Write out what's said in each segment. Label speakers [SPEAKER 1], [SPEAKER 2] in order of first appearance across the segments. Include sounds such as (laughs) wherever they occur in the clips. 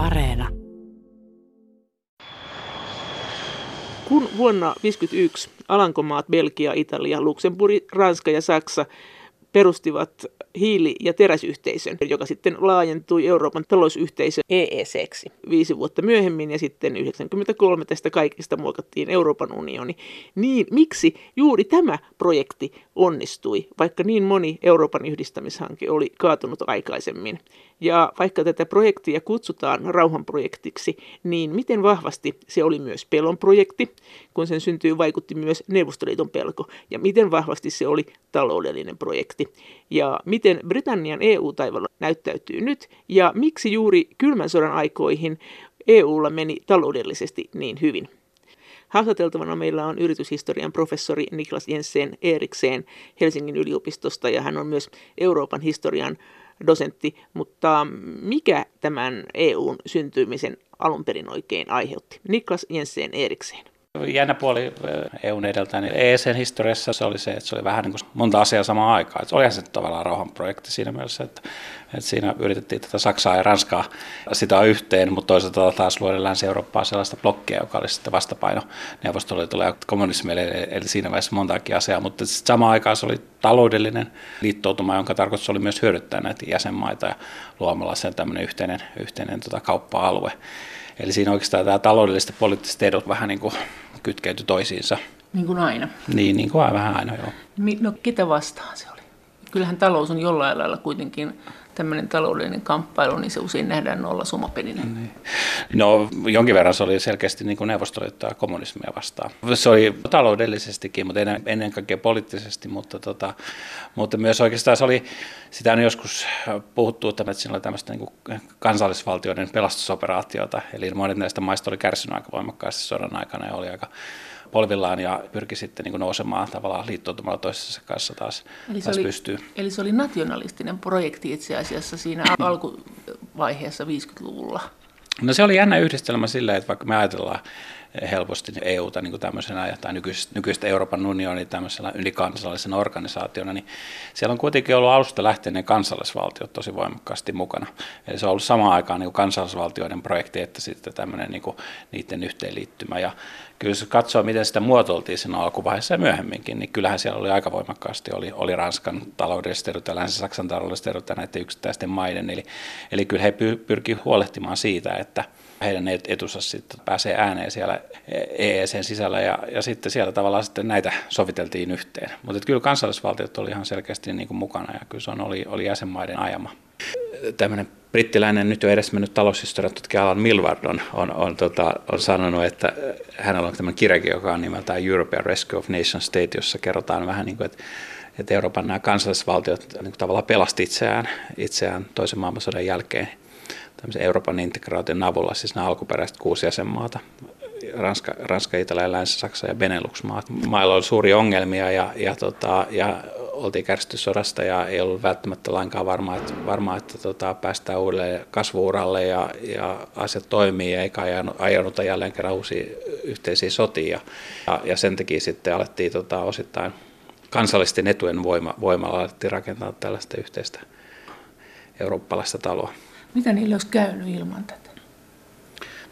[SPEAKER 1] Areena.
[SPEAKER 2] Kun vuonna 1951 Alankomaat, Belgia, Italia, Luxemburg, Ranska ja Saksa perustivat hiili- ja teräsyhteisön, joka sitten laajentui Euroopan talousyhteisö EECksi viisi vuotta myöhemmin ja sitten 93 tästä kaikista muokattiin Euroopan unioni. Niin miksi juuri tämä projekti onnistui, vaikka niin moni Euroopan yhdistämishanke oli kaatunut aikaisemmin? Ja vaikka tätä projektia kutsutaan rauhanprojektiksi, niin miten vahvasti se oli myös pelon projekti, kun sen syntyy vaikutti myös Neuvostoliiton pelko, ja miten vahvasti se oli taloudellinen projekti, ja miten Britannian EU-taivaalla näyttäytyy nyt, ja miksi juuri kylmän sodan aikoihin EUlla meni taloudellisesti niin hyvin. Haastateltavana meillä on yrityshistorian professori Niklas Jensen Erikseen Helsingin yliopistosta ja hän on myös Euroopan historian dosentti, mutta mikä tämän EUn syntymisen alun perin oikein aiheutti? Niklas Jensen Erikseen.
[SPEAKER 3] Jännä puoli eh, EUn edeltä, niin EECn historiassa se oli se, että se oli vähän niin kuin monta asiaa samaan aikaan. Se olihan se tavallaan rauhanprojekti siinä mielessä, että, että siinä yritettiin tätä Saksaa ja Ranskaa sitä yhteen, mutta toisaalta taas luoda Länsi-Eurooppaa sellaista blokkia, joka oli sitten vastapaino Neuvostoliitolle ja kommunismille, eli siinä vaiheessa montaakin asiaa, mutta samaan aikaan se oli taloudellinen liittoutuma, jonka tarkoitus oli myös hyödyttää näitä jäsenmaita ja luomalla sen tämmöinen yhteinen, yhteinen tota kauppa-alue. Eli siinä oikeastaan tämä taloudelliset ja poliittiset edut vähän niin kuin kytkeytyi toisiinsa.
[SPEAKER 4] Niin kuin aina.
[SPEAKER 3] Niin, niin kuin vähän aina, joo.
[SPEAKER 4] No ketä vastaan se oli? Kyllähän talous on jollain lailla kuitenkin tämmöinen taloudellinen kamppailu, niin se usein nähdään nolla sumapelinä. Niin.
[SPEAKER 3] No jonkin verran se oli selkeästi niin kuin neuvostoliittoa kommunismia vastaan. Se oli taloudellisestikin, mutta ennen, kaikkea poliittisesti, mutta, tota, mutta myös oikeastaan se oli, sitä on joskus puhuttu, että siinä oli tämmöistä niin kansallisvaltioiden pelastusoperaatiota, eli monet näistä maista oli kärsinyt aika voimakkaasti sodan aikana ja oli aika polvillaan ja pyrki sitten niin kuin nousemaan tavallaan liittoutumalla toisessa kanssa taas,
[SPEAKER 4] eli
[SPEAKER 3] taas
[SPEAKER 4] oli,
[SPEAKER 3] pystyy.
[SPEAKER 4] Eli se oli nationalistinen projekti itse asiassa siinä alkuvaiheessa 50-luvulla.
[SPEAKER 3] No se oli jännä yhdistelmä sillä, että vaikka me ajatellaan helposti EUta niin kuin tämmöisenä tai nykyistä, nykyistä Euroopan unionia tämmöisenä ylikansallisena organisaationa, niin siellä on kuitenkin ollut alusta lähtien ne kansallisvaltiot tosi voimakkaasti mukana. Eli se on ollut samaan aikaan niin kuin kansallisvaltioiden projekti, että sitten tämmöinen niin kuin niiden yhteenliittymä. Ja kyllä jos katsoo, miten sitä muotoiltiin siinä alkuvaiheessa ja myöhemminkin, niin kyllähän siellä oli aika voimakkaasti, oli, oli Ranskan taloudelliset edut ja Länsi-Saksan taloudelliset edut ja näiden yksittäisten maiden. Eli, eli kyllä he pyrkivät huolehtimaan siitä, että – heidän etunsa sitten pääsee ääneen siellä EECn sisällä ja, ja sitten siellä tavallaan sitten näitä soviteltiin yhteen. Mutta kyllä kansallisvaltiot oli ihan selkeästi niin kuin mukana ja kyllä se on, oli, oli jäsenmaiden ajama. Tämmöinen brittiläinen nyt jo edes mennyt taloushistorian tutkija Alan Milward on, on, on, tota, on sanonut, että hänellä on tämmöinen kirjakin, joka on nimeltään European Rescue of Nation State, jossa kerrotaan vähän niin kuin, että että Euroopan nämä kansallisvaltiot niin tavallaan pelasti itseään, itseään toisen maailmansodan jälkeen tämmöisen Euroopan integraation avulla, siis nämä alkuperäiset kuusi jäsenmaata, Ranska, Ranska Italia, Länsi-Saksa ja Benelux-maat. Mailla oli suuria ongelmia ja, ja, tota, ja oltiin kärsitty sodasta ja ei ollut välttämättä lainkaan varmaa, että, varmaa, että tota, päästään uudelleen kasvuuralle ja, ja asiat toimii eikä ajanut jälleen kerran uusia yhteisiä sotia. Ja, ja sen takia sitten alettiin tota, osittain kansallisten etujen voima, voimalla alettiin rakentaa tällaista yhteistä eurooppalaista taloa.
[SPEAKER 4] Mitä niille olisi käynyt ilman tätä?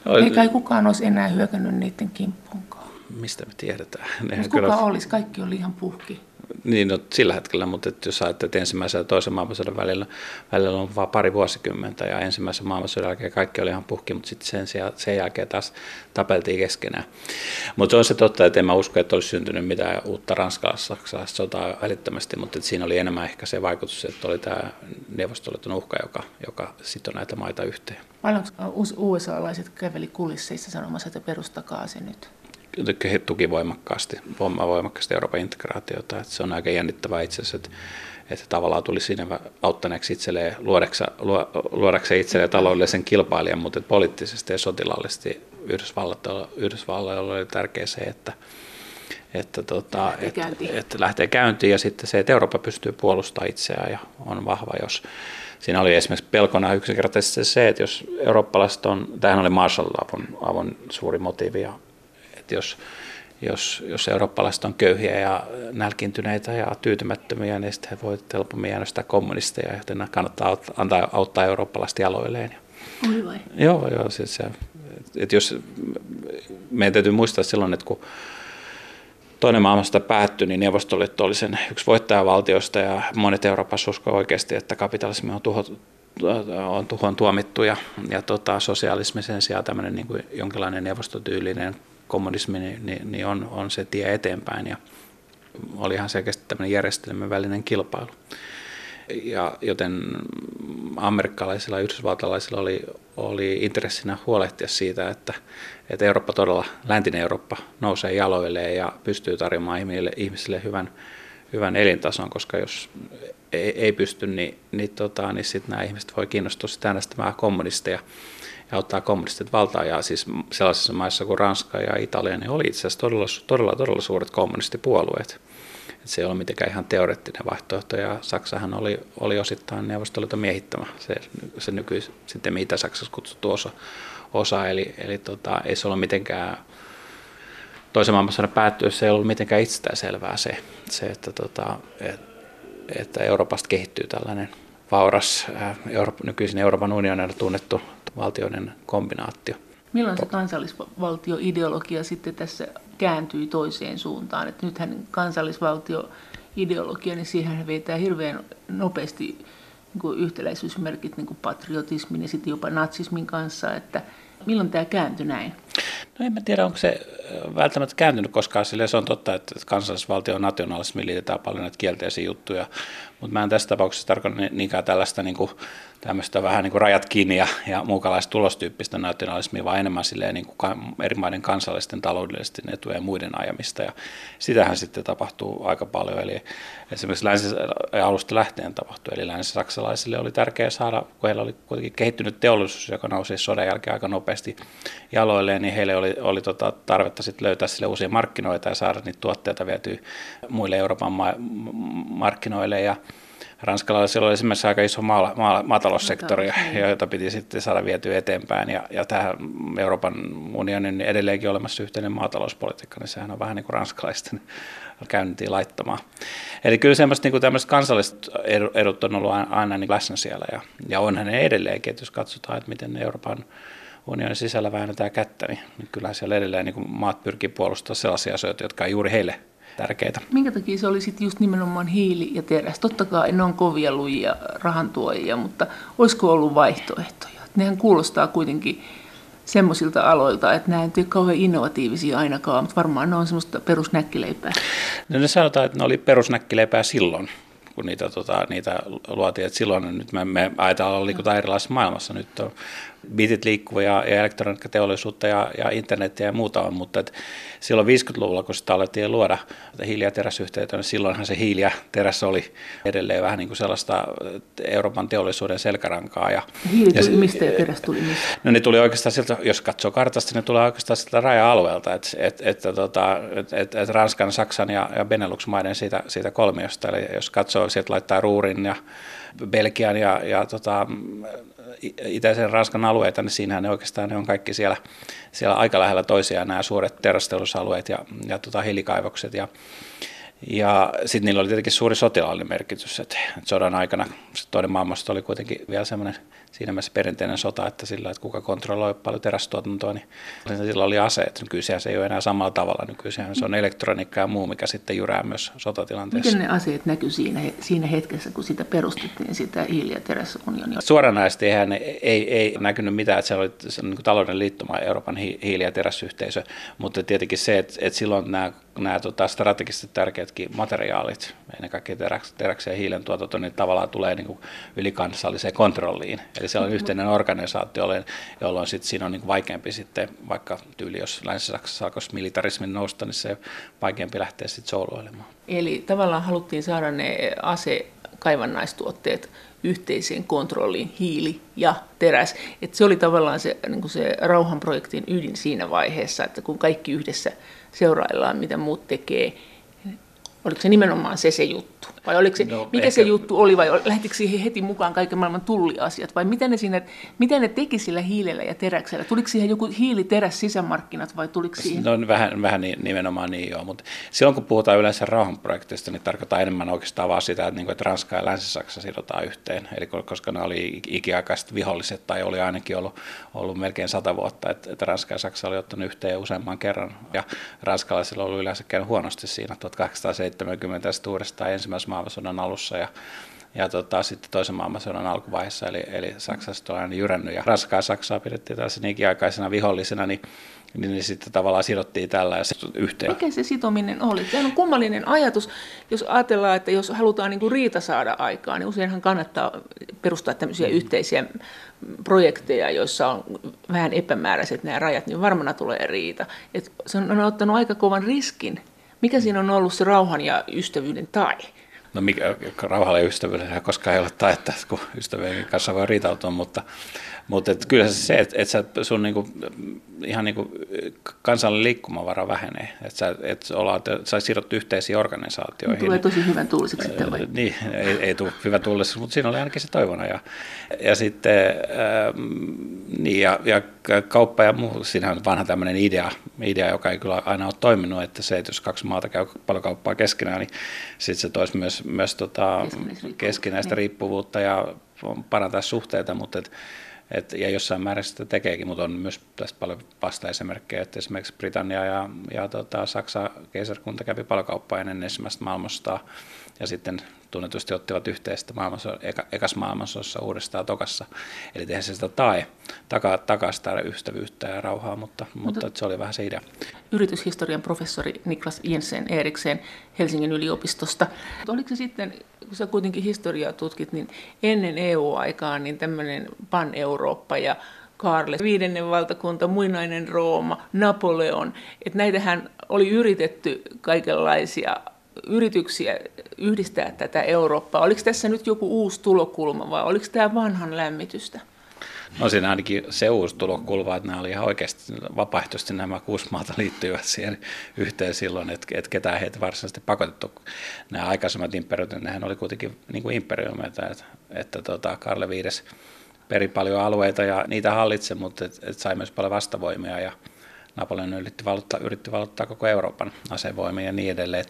[SPEAKER 4] No, Eikä ei kukaan olisi enää hyökännyt niiden kimppuunkaan.
[SPEAKER 3] Mistä me tiedetään? (laughs)
[SPEAKER 4] Kuka kyllä... olisi? Kaikki oli ihan puhki.
[SPEAKER 3] Niin, no, sillä hetkellä, mutta että jos ajattelet ensimmäisen ja toisen maailmansodan välillä, välillä on vain pari vuosikymmentä ja ensimmäisen maailmansodan jälkeen kaikki oli ihan puhki, mutta sitten sen, sen jälkeen taas tapeltiin keskenään. Mutta on se totta, että en mä usko, että olisi syntynyt mitään uutta ranskalaista sotaa välittömästi, mutta että siinä oli enemmän ehkä se vaikutus, että oli tämä Neuvostoliiton uhka, joka, joka sitoi näitä maita yhteen.
[SPEAKER 4] Paljonko USA-laiset käveli kulisseissa sanomassa, että perustakaa se nyt?
[SPEAKER 3] Tuki voimakkaasti, voimakkaasti Euroopan integraatiota. Että se on aika jännittävää itse asiassa, että, että tavallaan tuli siinä auttaneeksi itselleen, luodakseen itselleen taloudellisen kilpailijan, mutta poliittisesti ja sotilaallisesti Yhdysvalloilla, Yhdysvalloilla oli tärkeää se, että, että, tota, lähtee että, että lähtee käyntiin ja sitten se, että Eurooppa pystyy puolustamaan itseään ja on vahva, jos siinä oli esimerkiksi pelkona yksinkertaisesti se, että jos eurooppalaiset on, tämähän oli Marshall-avun avun suuri motiivi ja että jos, jos, jos eurooppalaiset on köyhiä ja nälkiintyneitä ja tyytymättömiä, niin sitten he voivat helpommin äänestää kommunisteja, joten kannattaa antaa, auttaa eurooppalaista jaloilleen.
[SPEAKER 4] Oli vai?
[SPEAKER 3] Joo, joo. Siis se, että jos, meidän täytyy muistaa silloin, että kun toinen maailmasta päättyi, niin Neuvostoliitto oli sen yksi voittajavaltioista ja monet Euroopassa uskoivat oikeasti, että kapitalismi on tuho, on tuhon tuomittu ja, ja tota, sosialismi sen sijaan tämmöinen niin kuin jonkinlainen neuvostotyylinen kommunismi niin, niin, niin on, on se tie eteenpäin ja oli ihan selkeästi tämmöinen järjestelmän välinen kilpailu. Ja joten amerikkalaisilla ja yhdysvaltalaisilla oli, oli intressinä huolehtia siitä, että, että Eurooppa todella, läntinen Eurooppa nousee jaloilleen ja pystyy tarjoamaan ihmisille, ihmisille hyvän, hyvän elintason, koska jos ei, ei pysty, niin, niin, tota, niin sitten nämä ihmiset voi kiinnostua sitä äänestämään kommunisteja ja ottaa kommunistit valtaan. Ja siis sellaisissa maissa kuin Ranska ja Italia, niin oli itse asiassa todella, todella, todella suuret kommunistipuolueet. Et se ei ole mitenkään ihan teoreettinen vaihtoehto, ja Saksahan oli, oli osittain Neuvostoliiton miehittämä, se, se nykyis, sitten mitä Saksassa kutsuttu osa, osa eli, eli tota, ei se ole mitenkään toisen maailmansodan päättyessä ei ollut mitenkään itsestään selvää se, se että, tota, et, että Euroopasta kehittyy tällainen vauras Euro, nykyisin Euroopan unionina tunnettu valtioiden kombinaatio.
[SPEAKER 4] Milloin se kansallisvaltioideologia sitten tässä kääntyi toiseen suuntaan? Että nythän kansallisvaltioideologia, niin siihen vetää hirveän nopeasti niin kuin yhtäläisyysmerkit niin kuin patriotismin ja sitten jopa natsismin kanssa, että milloin tämä kääntyi näin?
[SPEAKER 3] No en mä tiedä, onko se välttämättä kääntynyt koskaan, sillä se on totta, että kansallisvaltio on nationalismi liitetään paljon näitä kielteisiä juttuja, mutta mä en tässä tapauksessa tarkoita niinkään tällaista niin kuin tämmöistä vähän niin kuin rajat kiinni ja, ja muukalaista tulostyyppistä nationalismia, vaan enemmän silleen niin kuin eri maiden kansallisten taloudellisten etujen ja muiden ajamista. Ja sitähän sitten tapahtuu aika paljon. Eli esimerkiksi länsi alusta lähtien tapahtui. Eli länsi-saksalaisille oli tärkeää saada, kun heillä oli kuitenkin kehittynyt teollisuus, joka nousi sodan jälkeen aika nopeasti jaloilleen, niin heille oli, oli tota tarvetta sitten löytää sille uusia markkinoita ja saada niitä tuotteita vietyä muille Euroopan ma- markkinoille. Ja ranskalaisilla oli esimerkiksi aika iso maa, maa, maataloussektori, jota piti sitten saada vietyä eteenpäin. Ja, ja tähän Euroopan unionin edelleenkin olemassa yhteinen maatalouspolitiikka, niin sehän on vähän niin kuin ranskalaisten käyntiin laittamaan. Eli kyllä semmoista niin tämmöiset kansalliset edut on ollut aina niin läsnä siellä ja, ja onhan ne edelleenkin, että jos katsotaan, että miten Euroopan unionin sisällä väännetään kättä, niin, niin kyllä siellä edelleen niin maat pyrkii puolustamaan sellaisia asioita, jotka on juuri heille tärkeitä.
[SPEAKER 4] Minkä takia se oli sitten just nimenomaan hiili ja teräs? Totta kai ne on kovia lujia rahantuojia, mutta olisiko ollut vaihtoehtoja? Nehän kuulostaa kuitenkin semmoisilta aloilta, että nämä ei ole kauhean innovatiivisia ainakaan, mutta varmaan ne on semmoista perusnäkkileipää.
[SPEAKER 3] No ne sanotaan, että ne oli perusnäkkileipää silloin, kun niitä, tota, niitä luotiin. Et silloin nyt me, me ajatellaan liikutaan erilaisessa maailmassa. Nyt on bitit liikkuva ja, ja elektroniikkateollisuutta ja, ja internetiä ja muuta on, mutta et silloin 50-luvulla, kun sitä alettiin luoda hiili- ja teräsyhteyttä, niin silloinhan se hiili ja teräs oli edelleen vähän niin kuin sellaista Euroopan teollisuuden selkärankaa. Ja,
[SPEAKER 4] hiili tuli ja, mistä ja teräs tuli mistä?
[SPEAKER 3] No ne tuli oikeastaan sieltä, jos katsoo kartasta, ne tulee oikeastaan sieltä raja-alueelta, että et, et, tota, et, et, et Ranskan, Saksan ja, ja Benelux-maiden siitä, siitä kolmiosta, eli jos katsoo, sieltä laittaa Ruurin ja Belgian ja, ja tota, itäisen Ranskan alueita, niin siinähän ne oikeastaan ne on kaikki siellä, siellä aika lähellä toisiaan nämä suuret terästeollisuusalueet ja, ja tota, hiilikaivokset. Ja, ja sitten niillä oli tietenkin suuri sotilaallinen merkitys, että, sodan aikana se toinen maailmasta oli kuitenkin vielä semmoinen siinä mielessä perinteinen sota, että sillä, että kuka kontrolloi paljon terästuotantoa, niin sillä oli aseet. Nykyisiä se ei ole enää samalla tavalla. Nykyisiä se on elektroniikka ja muu, mikä sitten jyrää myös sotatilanteessa.
[SPEAKER 4] Miten ne aseet näkyy siinä, siinä hetkessä, kun sitä perustettiin, sitä hiili- ja teräsunionia?
[SPEAKER 3] Suoranaisesti eihän ei, ei, ei näkynyt mitään, että se oli se niin talouden liittoma Euroopan hiili- ja teräsyhteisö, mutta tietenkin se, että, että silloin nämä nämä tota, strategisesti tärkeätkin materiaalit, ennen kaikkea teräks, teräksen ja hiilen tuotanto, niin tavallaan tulee niin kuin ylikansalliseen kontrolliin. Eli se on yhteinen organisaatio, jolloin sit siinä on niin kuin vaikeampi sitten, vaikka tyyli jos Länsi-Saksassa alkoisi militarismin nousta, niin se vaikeampi lähteä sitten soloilemaan.
[SPEAKER 4] Eli tavallaan haluttiin saada ne ase kaivannaistuotteet yhteiseen kontrolliin, hiili ja teräs. Et se oli tavallaan se, niin se rauhanprojektin ydin siinä vaiheessa, että kun kaikki yhdessä seuraillaan, mitä muut tekee, oliko se nimenomaan se se juttu? Vai oliko se, no, mikä ehkä... se juttu oli, vai lähtikö siihen heti mukaan kaiken maailman tulliasiat, vai miten ne, siinä, miten ne teki sillä hiilellä ja teräksellä? Tuliko siihen joku hiiliteräs sisämarkkinat, vai tuliko siihen?
[SPEAKER 3] No vähän, vähän nimenomaan niin joo, mutta silloin kun puhutaan yleensä rauhanprojektista, niin tarkoittaa enemmän oikeastaan vaan sitä, että, niin kuin, että Ranska ja Länsi-Saksa sidotaan yhteen, eli koska ne oli ikiaikaiset viholliset, tai oli ainakin ollut, ollut melkein sata vuotta, että, että Ranska ja Saksa oli ottanut yhteen useamman kerran, ja ranskalaisilla oli yleensä käynyt huonosti siinä 1870 uudestaan ensimmäisen maailmansodan alussa, ja ja tota, sitten toisen maailmansodan alkuvaiheessa, eli, eli Saksasta on aina jyrännyt, ja Ranskaa Saksaa pidettiin tällaisena ikiaikaisena vihollisena, niin niin, niin sitten tavallaan sidottiin ja yhteen.
[SPEAKER 4] Mikä se sitominen oli? Se on kummallinen ajatus, jos ajatellaan, että jos halutaan niin kuin riita saada aikaan, niin useinhan kannattaa perustaa tämmöisiä yhteisiä projekteja, joissa on vähän epämääräiset nämä rajat, niin varmana tulee riita. Et se on ottanut aika kovan riskin. Mikä siinä on ollut se rauhan ja ystävyyden tai?
[SPEAKER 3] No mikä, rauhalla ja ystävyydellä koskaan ei ole taetta, kun ystävien kanssa voi riitautua, mutta, mutta et kyllä se, että et sä, sun niinku, ihan niinku kansallinen liikkumavara vähenee, että sä, et ollaan, sä sidottu yhteisiin organisaatioihin.
[SPEAKER 4] Tulee tosi hyvän tuuliseksi sitten vai?
[SPEAKER 3] Niin, ei, ei tule hyvän tuuliseksi, mutta siinä oli ainakin se toivona. Ja, ja sitten ähm, niin, ja, ja kauppa ja muu, siinä on vanha tämmöinen idea, idea, joka ei kyllä aina ole toiminut, että se, että jos kaksi maata käy paljon kauppaa keskenään, niin sitten se toisi myös, myös tota, keskinäistä riippuvuutta ja parantaa suhteita, mutta et, et, ja jossain määrin sitä tekeekin, mutta on myös tästä paljon vastaesimerkkejä, että esimerkiksi Britannia ja, ja tota, Saksa keisarkunta kävi paljon kauppaa ennen ensimmäistä maailmasta ja sitten tunnetusti ottivat yhteistä maailmanso- eka, ekas maailmansodassa uudestaan tokassa. Eli tehdään se sitä tae, takaa, takaa ystävyyttä ja rauhaa, mutta, mutta, mutta se oli vähän se idea.
[SPEAKER 4] Yrityshistorian professori Niklas Jensen Erikseen Helsingin yliopistosta. Oliko se sitten, kun sä kuitenkin historiaa tutkit, niin ennen EU-aikaa niin tämmöinen pan-Eurooppa ja Karle, viidennen valtakunta, muinainen Rooma, Napoleon, että näitähän oli yritetty kaikenlaisia yrityksiä yhdistää tätä Eurooppaa. Oliko tässä nyt joku uusi tulokulma vai oliko tämä vanhan lämmitystä?
[SPEAKER 3] No siinä ainakin se uusi tulokulma, että nämä oli ihan oikeasti vapaaehtoisesti nämä kuusi maata liittyivät siihen yhteen silloin, että, että ketään heitä varsinaisesti pakotettu. Nämä aikaisemmat imperiumit, nehän oli kuitenkin niin kuin imperiumeita, että, että tota, Karle V peri paljon alueita ja niitä hallitse, mutta et, et sai myös paljon vastavoimia ja Napoleon yritti valottaa, yritti valottaa koko Euroopan asevoimia ja niin edelleen.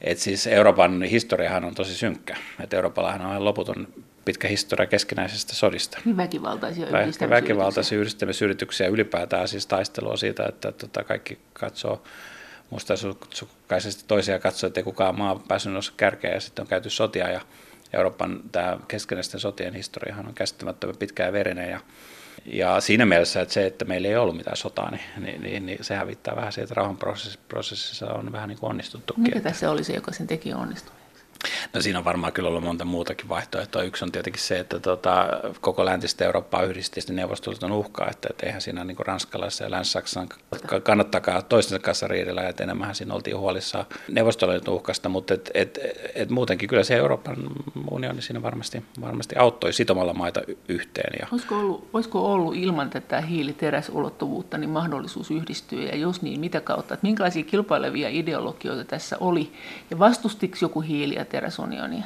[SPEAKER 3] Et siis Euroopan historiahan on tosi synkkä. Et Euroopallahan on loputon pitkä historia keskinäisistä sodista.
[SPEAKER 4] Väkivaltaisia
[SPEAKER 3] yhdistämisyrityksiä. Väkivaltaisia yhdistämisyrityksiä ylipäätään siis taistelua siitä, että tota, kaikki katsoo mustasukkaisesti toisia katsoo, että ei kukaan maa päässyt noussa kärkeä ja sitten on käyty sotia ja Euroopan tämä keskinäisten sotien historiahan on käsittämättömän pitkä ja verinen ja ja siinä mielessä, että se, että meillä ei ollut mitään sotaa, niin, niin, niin, niin se hävittää vähän siitä, että rauhanprosessissa on vähän niin kuin onnistuttu.
[SPEAKER 4] Mikä tässä oli se, joka sen teki onnistuneeksi?
[SPEAKER 3] No siinä on varmaan kyllä ollut monta muutakin vaihtoehtoa. Yksi on tietenkin se, että tota, koko läntistä Eurooppaa yhdisti neuvostoliiton uhkaa, että, että eihän siinä niin ranskalaisessa ja länsi-saksan kannattakaan toistensa kanssa riidellä, että enemmän siinä oltiin huolissaan neuvostoliiton uhkasta, mutta et, et, et muutenkin kyllä se Euroopan unioni siinä varmasti, varmasti auttoi sitomalla maita yhteen. Ja...
[SPEAKER 4] Olisiko, ollut, olisiko ollut ilman tätä hiiliteräsulottuvuutta niin mahdollisuus yhdistyä ja jos niin, mitä kautta, että minkälaisia kilpailevia ideologioita tässä oli ja vastustiko joku hiili ja teräsunionia?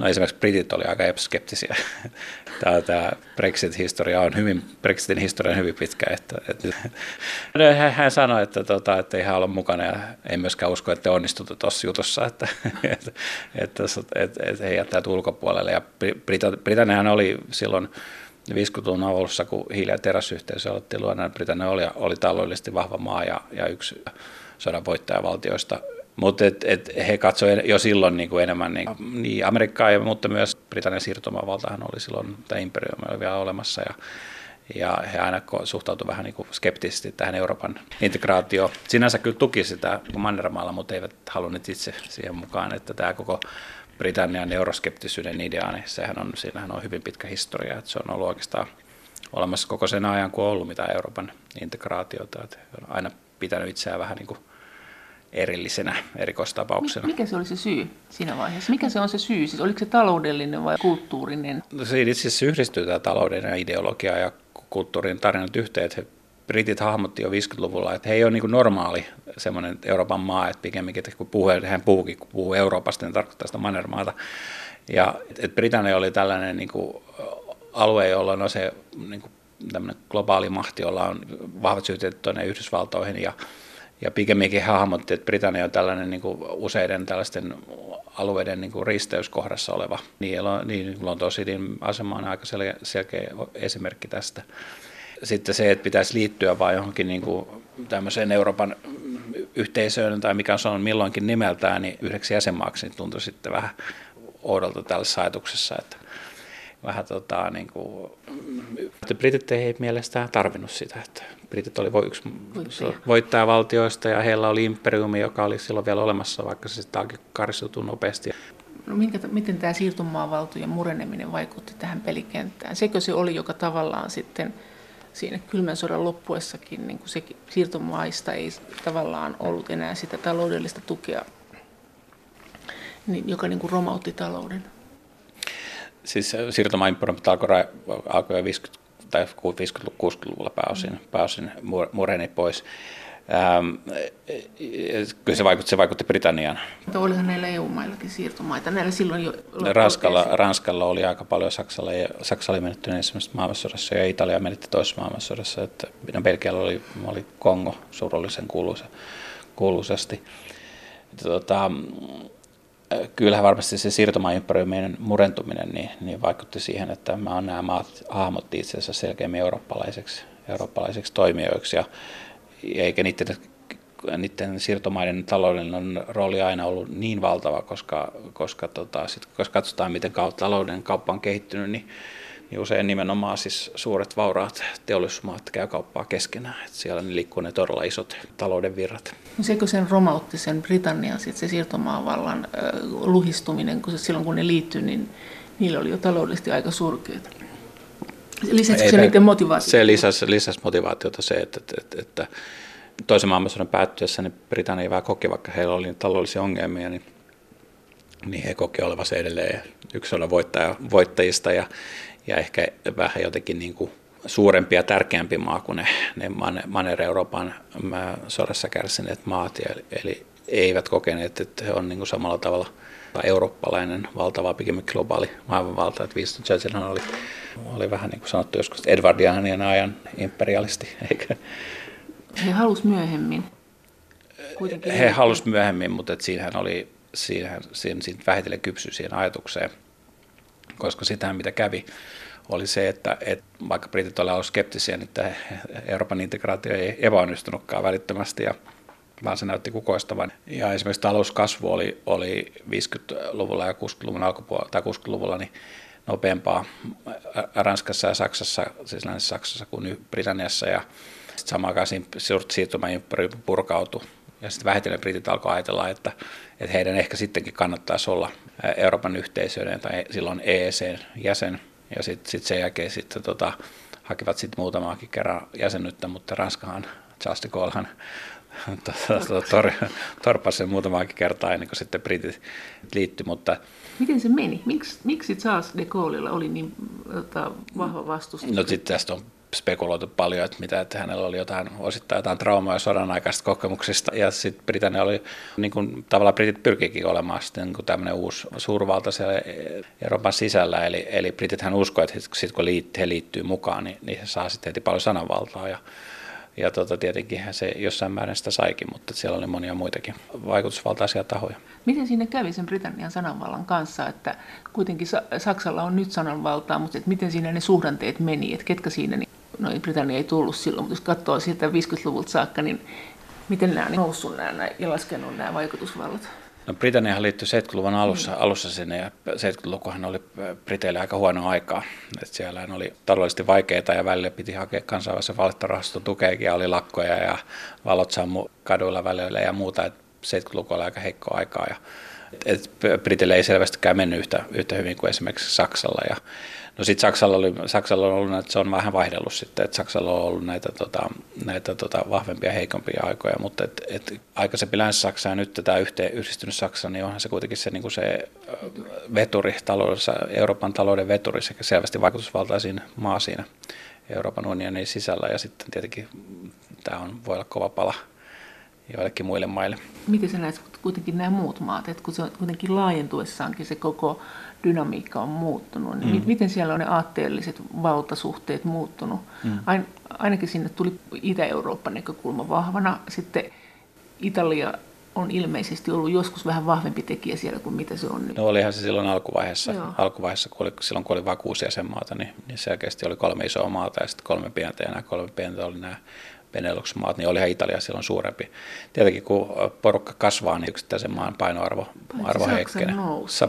[SPEAKER 3] No esimerkiksi britit oli aika skeptisiä. (laughs) Tämä, tämä Brexit-historia on hyvin, Brexitin historia on hyvin pitkä. Että, että, hän sanoi, että, tota, että ei hän ole mukana ja ei myöskään usko, että te onnistutte tuossa jutussa, että, että, että, että, että he jättävät ulkopuolelle. Ja Britanniahan oli silloin 50-luvun alussa, kun hiili- ja teräsyhteisö aloitti luonnon, Britannia oli, oli taloudellisesti vahva maa ja, ja yksi sodan voittajavaltioista mutta et, et he katsoivat jo silloin niin kuin enemmän niin, niin Amerikkaa, ja, mutta myös Britannian siirtomavaltahan oli silloin, tämä imperiumi oli vielä olemassa. Ja, ja he aina suhtautuivat vähän niin kuin skeptisesti tähän Euroopan integraatioon. Sinänsä kyllä tuki sitä Mannermaalla, mutta eivät halunneet itse siihen mukaan, että tämä koko Britannian euroskeptisyyden idea, niin sehän on, siinähän on hyvin pitkä historia, että se on ollut oikeastaan olemassa koko sen ajan, kun on ollut mitään Euroopan integraatiota, että on aina pitänyt itseään vähän niin kuin erillisenä erikoistapauksena.
[SPEAKER 4] Mikä se oli se syy siinä vaiheessa? Mikä se on se syy? Siis oliko se taloudellinen vai kulttuurinen?
[SPEAKER 3] No, siinä itse asiassa yhdistyy tämä taloudellinen ideologia ja kulttuurin tarinat yhteen, että he britit hahmotti jo 50-luvulla, että he ei ole niin normaali semmoinen Euroopan maa, että pikemminkin, että kun puhuu, hän puhukin, kun puhuu Euroopasta, niin tarkoittaa sitä Mannermaata. Ja että Britannia oli tällainen niin kuin, alue, jolla on se niin kuin, globaali mahti, jolla on vahvat syyteet tuonne Yhdysvaltoihin ja ja pikemminkin hahmotti, että Britannia on tällainen niin kuin useiden tällaisten alueiden niin kuin risteyskohdassa oleva. Niin, niin Lontoon Cityn asema on aika selkeä, selkeä esimerkki tästä. Sitten se, että pitäisi liittyä vain johonkin niin kuin tämmöiseen Euroopan yhteisöön tai mikä on milloinkin nimeltään, niin yhdeksi jäsenmaaksi niin tuntui sitten vähän oudolta tällaisessa ajatuksessa, että vähän tota, niin kuin, britit ei mielestään tarvinnut sitä, että britit oli yksi voittajavaltioista ja heillä oli imperiumi, joka oli silloin vielä olemassa, vaikka se sitten karsiutui nopeasti.
[SPEAKER 4] No minkä, miten tämä siirtomaavaltojen mureneminen vaikutti tähän pelikenttään? Sekö se oli, joka tavallaan sitten siinä kylmän sodan loppuessakin niin kuin se siirtomaista ei tavallaan ollut enää sitä taloudellista tukea, niin, joka niin kuin romautti talouden?
[SPEAKER 3] Siis siirtomaimperiumit alkoi, alkoi jo 50 tai 50-60-luvulla pääosin, mm. pääosin mureni pois. Ähm, kyllä se vaikutti, se vaikutti Britanniaan.
[SPEAKER 4] Mutta olihan näillä EU-maillakin siirtomaita. Näillä silloin jo
[SPEAKER 3] Ranskalla, Ranskalla oli aika paljon, Saksalla, ja Saksa oli menetty ensimmäisessä maailmansodassa ja Italia menetti toisessa maailmansodassa. Että Belgialla oli, oli Kongo surullisen kuuluisa, kuuluisasti. Tota, kyllähän varmasti se siirtomaimperiumin murentuminen niin, niin vaikutti siihen, että nämä maat hahmotti itse asiassa selkeämmin eurooppalaiseksi, eurooppalaiseksi toimijoiksi. Ja eikä niiden, niiden siirtomaiden taloudellinen rooli aina ollut niin valtava, koska, koska tota, sit, koska katsotaan, miten talouden kauppa on kehittynyt, niin niin usein nimenomaan siis suuret vauraat teollisuusmaat käy kauppaa keskenään. Että siellä ne liikkuu ne todella isot talouden virrat.
[SPEAKER 4] No sekö sen romautti sen Britannian sit se siirtomaavallan äh, luhistuminen, kun se, silloin kun ne liittyi, niin niillä oli jo taloudellisesti aika surkeita. Lisäsikö se niiden motivaatiota?
[SPEAKER 3] Se lisäsi, lisäsi motivaatiota se, että, että, että, että toisen maailmansodan päättyessä niin Britannia vähän koki, vaikka heillä oli taloudellisia ongelmia, niin, niin he koki olevansa edelleen yksi voittaja, voittajista ja, ja ehkä vähän jotenkin niin kuin suurempi ja tärkeämpi maa kuin ne, ne Manner-Euroopan sodassa kärsineet maat, eli, eli eivät kokeneet, että he on niin kuin samalla tavalla eurooppalainen valtava, pikemminkin globaali maailmanvalta, että Winston Churchill oli, oli vähän niin kuin sanottu joskus Edwardianien ajan imperialisti, (laughs) eikö?
[SPEAKER 4] He halusivat myöhemmin.
[SPEAKER 3] Kuitenkin he halusivat myöhemmin, mutta siinähän oli, siinähän, siinä, siinä vähitellen kypsy siihen ajatukseen, koska sitä mitä kävi, oli se, että, että vaikka britit olivat skeptisiä, niin että Euroopan integraatio ei epäonnistunutkaan välittömästi ja vaan se näytti kukoistavan. Ja esimerkiksi talouskasvu oli, oli 50-luvulla ja 60-luvun alkupuolella tai 60-luvulla niin nopeampaa Ranskassa ja Saksassa, siis Länsi-Saksassa kuin Britanniassa ja sitten samaan aikaan siirtymäympäristö purkautui ja sitten vähitellen britit alkoi ajatella, että, että heidän ehkä sittenkin kannattaisi olla Euroopan yhteisöiden tai silloin EEC-jäsen. Ja sitten sit sen jälkeen sitten tota, hakivat sitten muutamaakin kerran jäsenyyttä, mutta Ranskahan, Charles de Gaullehan (laughs) tor, torppasi sen muutamaakin kertaa ennen kuin sitten britit liittyi. Mutta,
[SPEAKER 4] Miten se meni? Miksi, miksi Charles de Gaulleilla oli niin tota, vahva vastustus?
[SPEAKER 3] No sitten tästä on spekuloitu paljon, että, mitä, että hänellä oli jotain, osittain jotain traumaa sodan aikaisista kokemuksista. Ja sitten Britannia oli, niin kuin tavallaan Britit pyrkiikin olemaan sitten niin tämmöinen uusi suurvalta siellä Euroopan sisällä. Eli, eli Britithän uskoivat, että sitten kun he liittyy mukaan, niin, niin he saa sitten heti paljon sananvaltaa. Ja, ja tota, tietenkin se jossain määrin sitä saikin, mutta siellä oli monia muitakin vaikutusvaltaisia tahoja.
[SPEAKER 4] Miten siinä kävi sen Britannian sananvallan kanssa, että kuitenkin Saksalla on nyt sananvaltaa, mutta että miten siinä ne suhdanteet meni, että ketkä siinä niin no Britannia ei tullut silloin, mutta jos katsoo siitä 50-luvulta saakka, niin miten nämä on noussut nämä ja laskenut nämä vaikutusvallat?
[SPEAKER 3] No Britanniahan liittyi 70-luvun alussa, mm. alussa sinne ja 70-lukuhan oli Briteille aika huono aikaa. Että siellä oli taloudellisesti vaikeita ja välillä piti hakea kansainvälisen valuuttarahaston tukeakin ja oli lakkoja ja valot sammu kaduilla välillä ja muuta. Et 70-luku oli aika heikkoa aikaa ja et Briteille ei selvästikään mennyt yhtä, yhtä hyvin kuin esimerkiksi Saksalla. Ja No sitten Saksalla, oli, Saksalla on ollut, että se on vähän vaihdellut sitten, että Saksalla on ollut näitä, tota, näitä tota, vahvempia ja heikompia aikoja, mutta et, et aikaisempi Länsi-Saksa ja nyt tämä yhteen yhdistynyt Saksa, niin onhan se kuitenkin se, niin kuin se veturi taloudessa, Euroopan talouden veturi sekä selvästi vaikutusvaltaisin maa siinä Euroopan unionin sisällä ja sitten tietenkin tämä on, voi olla kova pala joillekin muille maille.
[SPEAKER 4] Miten sä näet kuitenkin nämä muut maat, että kun se on kuitenkin laajentuessaankin se koko dynamiikka on muuttunut, niin mm. miten siellä on ne aatteelliset valtasuhteet muuttunut? Mm. Ain, ainakin sinne tuli Itä-Euroopan näkökulma vahvana, sitten Italia on ilmeisesti ollut joskus vähän vahvempi tekijä siellä kuin mitä se on nyt.
[SPEAKER 3] No olihan se silloin alkuvaiheessa, Joo. alkuvaiheessa kun oli, silloin kun oli vain kuusi jäsenmaata, niin, niin selkeästi oli kolme isoa maata ja sitten kolme pientä ja nämä kolme pientä oli nämä Benelux-maat, niin olihan Italia silloin suurempi. Tietenkin kun porukka kasvaa, niin yksittäisen maan painoarvo arvo heikkenee.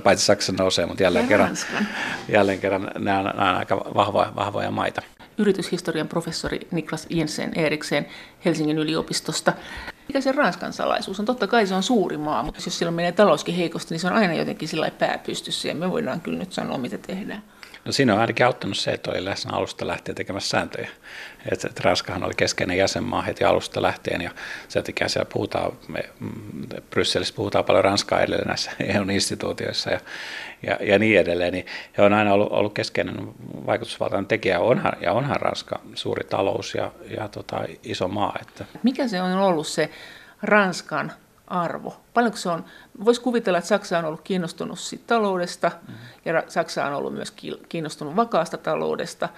[SPEAKER 3] Paitsi Saksa nousee, mutta jälleen kerran, jälleen kerran nämä on, nämä on aika vahvoja, vahvoja maita.
[SPEAKER 4] Yrityshistorian professori Niklas Jensen Eriksen Helsingin yliopistosta. Mikä se Ranskan salaisuus on? Totta kai se on suuri maa, mutta jos silloin menee talouskin heikosti, niin se on aina jotenkin sillä pääpystyssä ja me voidaan kyllä nyt sanoa, mitä tehdään.
[SPEAKER 3] No siinä on ainakin auttanut se, että oli läsnä alusta lähtien tekemässä sääntöjä. Että, että Ranskahan oli keskeinen jäsenmaa heti alusta lähtien ja sen takia siellä puhutaan, me, mm, Brysselissä puhutaan paljon Ranskaa edelleen näissä (laughs) EU-instituutioissa ja, ja, ja niin edelleen. Niin he on aina ollut, ollut keskeinen vaikutusvaltainen tekijä onhan, ja onhan Ranska suuri talous ja, ja tota, iso maa. Että.
[SPEAKER 4] Mikä se on ollut se Ranskan arvo? Paljonko se on, voisi kuvitella, että Saksa on ollut kiinnostunut siitä taloudesta mm. ja Saksa on ollut myös kiinnostunut vakaasta taloudesta.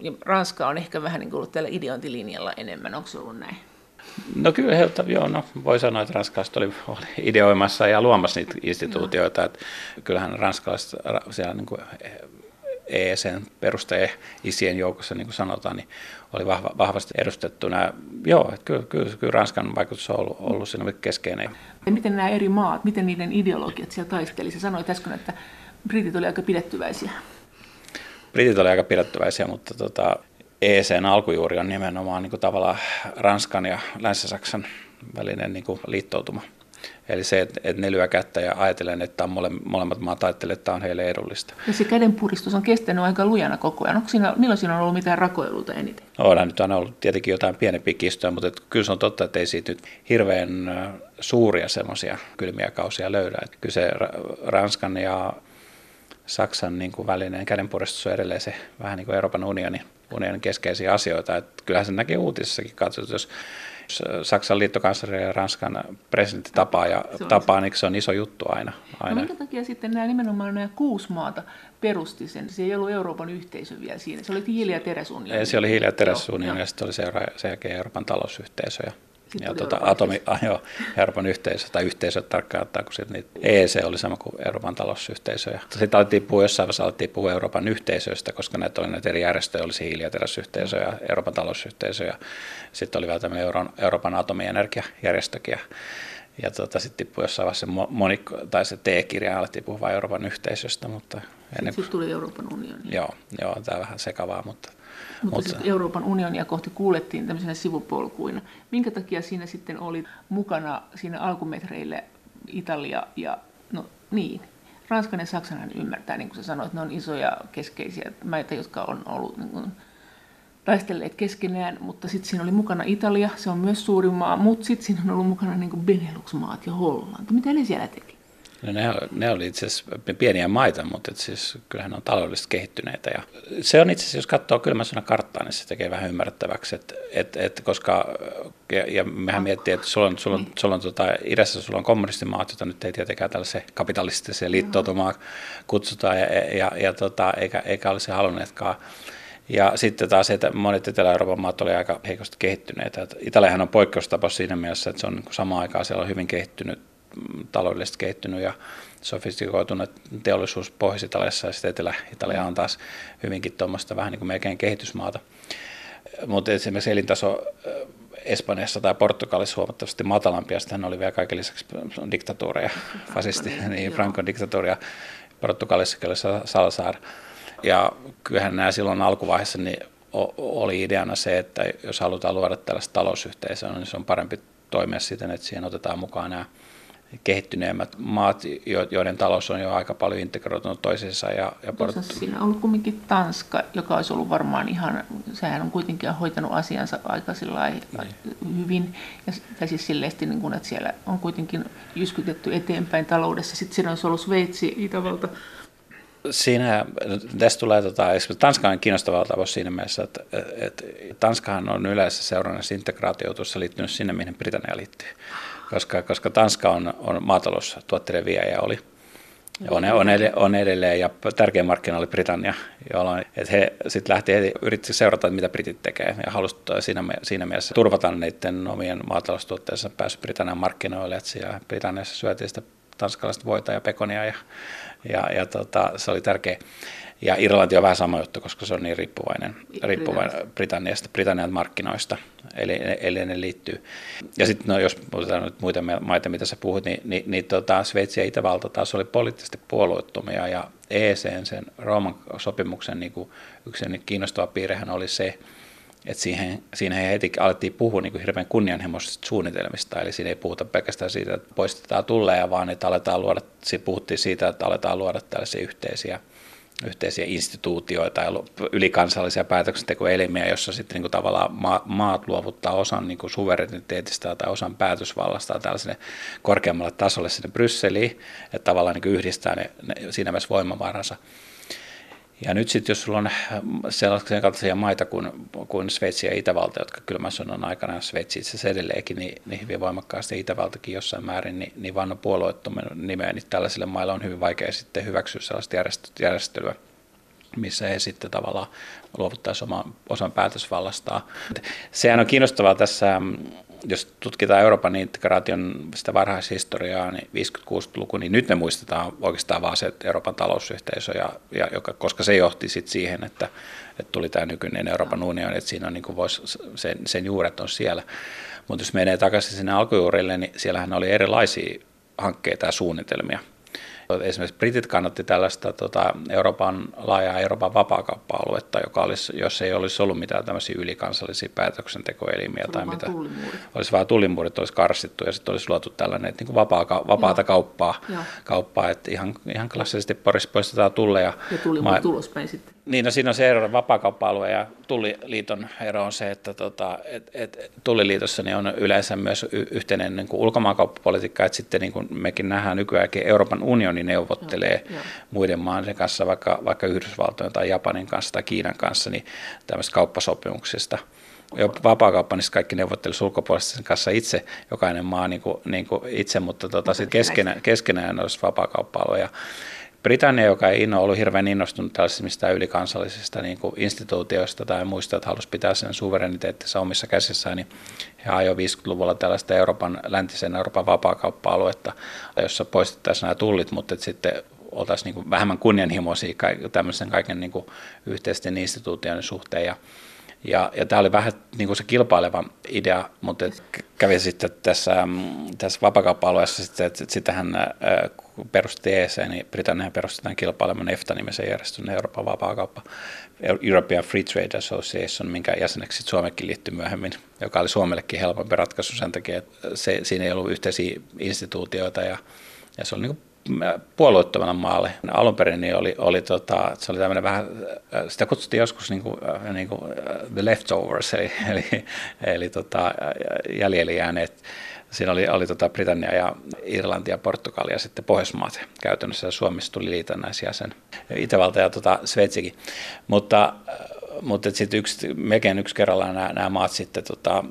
[SPEAKER 4] Ja Ranska on ehkä vähän niin kuin ollut tällä ideointilinjalla enemmän. Onko se ollut näin?
[SPEAKER 3] No kyllä, he, joo, no, voi sanoa, että ranskalaiset oli, oli ideoimassa ja luomassa niitä instituutioita. No. Että kyllähän ranskalaiset siellä niin kuin EECn perustajien isien joukossa, niin kuin sanotaan, niin oli vahva, vahvasti edustettuna. Joo, että kyllä, kyllä, kyllä Ranskan vaikutus on ollut, ollut siinä keskeinen.
[SPEAKER 4] Ja miten nämä eri maat, miten niiden ideologiat siellä taisteli? Sä sanoit äsken, että britit oli aika pidettyväisiä.
[SPEAKER 3] Britit oli aika pidettyväisiä, mutta tota, EECn alkujuuri on nimenomaan niin kuin tavallaan Ranskan ja Länsi-Saksan välinen niin kuin liittoutuma. Eli se, että, että ne lyö kättä ja ajatellen, että on mole, molemmat maat ajattelee, että tämä on heille edullista.
[SPEAKER 4] Ja se kädenpuristus on kestänyt aika lujana koko ajan. Onko siinä, milloin siinä on ollut mitään rakoiluita eniten?
[SPEAKER 3] No, onhan nyt on ollut tietenkin jotain pienempiä kistoja, mutta että kyllä se on totta, että ei siitä nyt hirveän suuria semmoisia kylmiä kausia löydä. Että kyllä se Ranskan ja Saksan niin kuin välinen kädenpuristus on edelleen se vähän niin kuin Euroopan unionin, unionin keskeisiä asioita. Että kyllähän se näkee uutisissakin katsottu, jos Saksan liittokansleri ja Ranskan presidentti tapaa, ja se on, tapaa, niin se on iso juttu aina. aina.
[SPEAKER 4] No minkä takia sitten nämä nimenomaan nämä kuusi maata perusti sen? Se ei ollut Euroopan yhteisö vielä siinä, se oli hiili- ja teräsunioni.
[SPEAKER 3] Se oli hiili- ja teräsunioni ja sitten oli sen jälkeen Euroopan talousyhteisö. Ja sitten ja tuota, atomi, ah, (laughs) joo, Euroopan yhteisö, tai yhteisö tarkkaan ottaa, kun sitten niitä EEC oli sama kuin Euroopan talousyhteisö. Ja sitten alettiin puhua, jossain vaiheessa alettiin puhua Euroopan yhteisöistä, koska näitä oli näitä eri järjestöjä, olisi hiili- ja teräsyhteisö ja Euroopan talousyhteisö, ja sitten oli vielä tämmöinen Euroopan, Euroopan atomienergiajärjestökin. Ja, ja tuota, sitten tippui jossain vaiheessa se, monik- tai se T-kirja, alettiin puhua Euroopan yhteisöstä. Mutta
[SPEAKER 4] ennen kuin... Sitten tuli Euroopan unioni.
[SPEAKER 3] Joo, joo tämä vähän sekavaa, mutta
[SPEAKER 4] mutta, Mutta sitten Euroopan unionia kohti kuulettiin tämmöisenä sivupolkuina. Minkä takia siinä sitten oli mukana siinä alkumetreille Italia ja no niin, Ranskan ja Saksan ymmärtää, niin kuin sä sanoit, ne on isoja keskeisiä maita, jotka on ollut niin kuin, taistelleet keskenään, mutta sitten siinä oli mukana Italia, se on myös suuri maa, mutta sitten siinä on ollut mukana niin Benelux-maat ja Hollanti. Mitä ne siellä teki?
[SPEAKER 3] No ne, ne oli itse asiassa pieniä maita, mutta et siis, kyllähän ne on taloudellisesti kehittyneitä. Ja se on itse asiassa, jos katsoo kylmän sodan karttaa, niin se tekee vähän ymmärrettäväksi, että et, et, koska, ja, ja mehän miettii, että sulla on, sulla on, sulla on tota, idässä sulla on kommunistimaat, joita nyt ei tietenkään tällaisia kapitalistisia liittoutumaa kutsutaan, ja, ja, ja tota, eikä, eikä olisi halunneetkaan. Ja sitten taas että monet Etelä-Euroopan maat oli aika heikosti kehittyneitä. Italiahan on poikkeustapaus siinä mielessä, että se on niin samaan aikaan siellä on hyvin kehittynyt taloudellisesti kehittynyt ja sofistikoitunut teollisuus Pohjois-Italiassa ja sitten Etelä-Italia on taas hyvinkin tuommoista vähän niin kuin melkein kehitysmaata. Mutta esimerkiksi elintaso Espanjassa tai Portugalissa huomattavasti matalampi, ja sitten oli vielä kaiken lisäksi diktatuureja, (laughs) fasisti, niin Frankon diktatuuria, Portugalissa oli Salazar. Ja kyllähän nämä silloin alkuvaiheessa niin oli ideana se, että jos halutaan luoda tällaista talousyhteisöä, niin se on parempi toimia siten, että siihen otetaan mukaan nämä kehittyneemmät maat, joiden talous on jo aika paljon integroitunut toisiinsa. Ja, ja
[SPEAKER 4] port... Siinä on ollut kuitenkin Tanska, joka olisi ollut varmaan ihan, sehän on kuitenkin hoitanut asiansa aika niin. hyvin, ja, tai siis silleesti, niin kuin, että siellä on kuitenkin jyskytetty eteenpäin taloudessa. Sitten siinä olisi ollut Sveitsi, Itävalta,
[SPEAKER 3] Siinä, tässä tulee, tota, Tanska on kiinnostava tapaus siinä mielessä, että, että Tanskahan on yleisessä seurannassa integraatioitussa liittynyt sinne, mihin Britannia liittyy. Koska, koska Tanska on, on maataloustuotteiden viejä oli. Ja on, on, on edelleen, ja tärkein markkina oli Britannia, jolloin että he sitten lähti heti, yritti seurata, mitä britit tekee, ja halusivat siinä, siinä mielessä turvata niiden omien maataloustuotteensa pääsy Britannian markkinoille, että siellä Britanniassa syötiin sitä tanskalaista voita ja pekonia, ja, ja, ja tota, se oli tärkeä. Ja Irlanti on vähän sama juttu, koska se on niin riippuvainen, riippuvainen Britanniasta, Britannian markkinoista, eli, eli ne liittyy. Ja sitten no, jos otetaan nyt muita maita, mitä sä puhut, niin, niin, niin tota, Sveitsi ja Itävalta taas oli poliittisesti puolueettomia, ja EEC, sen Rooman sopimuksen niin kuin yksi kiinnostava piirrehän oli se, että siihen, siinä heti alettiin puhua niin kuin hirveän kunnianhimoisista suunnitelmista, eli siinä ei puhuta pelkästään siitä, että poistetaan tulleja, vaan että aletaan luoda, puhuttiin siitä, että aletaan luoda tällaisia yhteisiä yhteisiä instituutioita ja ylikansallisia päätöksentekoelimiä, jossa sitten niin kuin tavallaan maat luovuttaa osan niin kuin suvereniteetista tai osan päätösvallasta tällaiselle korkeammalle tasolle sinne Brysseliin, että tavallaan niin kuin yhdistää ne, ne siinä mielessä voimavaransa. Ja nyt sitten, jos sulla on sellaisia kaltaisia maita kuin, kuin Sveitsi ja Itävalta, jotka kylmän sodan aikana, Sveitsi itse asiassa edelleenkin, niin, niin hyvin voimakkaasti Itävaltakin jossain määrin, niin, niin vanno puolueettoman nimeä, niin tällaisille maille on hyvin vaikea sitten hyväksyä sellaista järjestelyä, missä he sitten tavallaan luovuttaisiin oman osan päätösvallastaan. Sehän on kiinnostavaa tässä jos tutkitaan Euroopan integraation sitä varhaishistoriaa, niin 56-luku, niin nyt me muistetaan oikeastaan vaan se että Euroopan talousyhteisö, ja, ja joka, koska se johti sitten siihen, että, että tuli tämä nykyinen Euroopan unioni, että siinä on niin vois, sen, sen juuret on siellä. Mutta jos menee takaisin sinne alkujuurille, niin siellähän oli erilaisia hankkeita ja suunnitelmia – Esimerkiksi britit kannatti tällaista tota, Euroopan laajaa Euroopan vapaakauppa-aluetta, joka olisi, jos ei olisi ollut mitään tämmöisiä ylikansallisia päätöksentekoelimiä tai mitä.
[SPEAKER 4] Tullimuurit.
[SPEAKER 3] Olisi vaan tullimuurit olisi karsittu ja sitten olisi luotu tällainen että niin kuin vapaa, vapaata Joo. kauppaa, Joo. kauppaa, että ihan, ihan klassisesti poistetaan tulleja.
[SPEAKER 4] Ja tullimuurit ma- ulospäin sitten.
[SPEAKER 3] Niin, no siinä on se ero, vapaakauppa-alue ja Tulliliiton ero on se, että tota, et, et, Tulliliitossa niin on yleensä myös yhteinen niin kuin ulkomaankauppapolitiikka, että sitten niin kuin mekin nähdään nykyäänkin Euroopan unioni neuvottelee no, muiden maiden kanssa, vaikka, vaikka Yhdysvaltojen tai Japanin kanssa tai Kiinan kanssa, niin tämmöistä kauppasopimuksista. Vapaakauppa, niin kaikki neuvottelisi ulkopuolisten kanssa itse, jokainen maa niin kuin, niin kuin itse, mutta tota, sit keskenään, keskenään olisi vapaakauppa-alue. Britannia, joka ei ole ollut hirveän innostunut tällaisista ylikansallisista niin kuin instituutioista tai muista, että halusi pitää sen suvereniteettinsa omissa käsissään, niin he ajoi 50-luvulla tällaista Euroopan, läntisen Euroopan vapaakauppa-aluetta, jossa poistettaisiin nämä tullit, mutta sitten oltaisiin niin vähemmän kunnianhimoisia tämmöisen kaiken niin kuin yhteisten instituutioiden suhteen. Ja, ja, ja tämä oli vähän niin kuin se kilpaileva idea, mutta kävi sitten tässä, mm, tässä vapakauppa-alueessa, sitten, että sitähän perusti EEC, niin Britannia perusti tämän kilpaileman EFTA-nimisen järjestön Euroopan vapaakauppa, European Free Trade Association, minkä jäseneksi Suomekin liittyi myöhemmin, joka oli Suomellekin helpompi ratkaisu sen takia, että se, siinä ei ollut yhteisiä instituutioita ja, ja se oli niin puolueettomana maalle. Alun perin niin oli, oli tota, se oli tämmöinen vähän, sitä kutsuttiin joskus niin kuin, niin kuin the leftovers, eli, (laughs) eli, eli tota, jäljellä jääneet Siinä oli, oli tota Britannia ja Irlanti ja Portugali ja sitten Pohjoismaat käytännössä Suomessa tuli liitännäisjäsen. Itävalta ja tota Sveitsikin. Mutta, mutta sitten yksi, melkein yksi kerrallaan nämä, nämä maat sitten tota,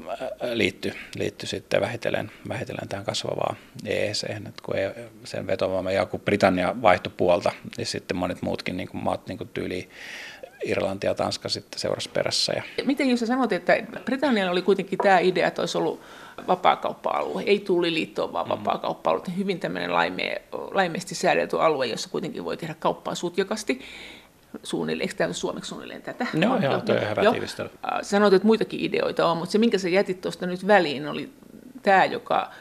[SPEAKER 3] liitty, liitty sitten vähitellen, vähitellen tähän kasvavaan EEC, että kun ei, sen vetovoima ja kun Britannia vaihtoi puolta, niin sitten monet muutkin niin kuin maat niin kuin tyyliin Irlanti ja Tanska sitten seurasi perässä. Ja...
[SPEAKER 4] Miten jos sä sanot, että Britannialla oli kuitenkin tämä idea, että olisi ollut vapaakauppa-alue, ei liittoon, vaan mm. vapaakauppa-alue, hyvin tämmöinen laime, laimeesti säädelty alue, jossa kuitenkin voi tehdä kauppaa sutjakasti. Suunnilleen, eikö tämä suomeksi suunnilleen tätä?
[SPEAKER 3] No, joo, on hyvä tiivistely.
[SPEAKER 4] Sanoit, että muitakin ideoita on, mutta se, minkä sä jätit tuosta nyt väliin, oli tämä, joka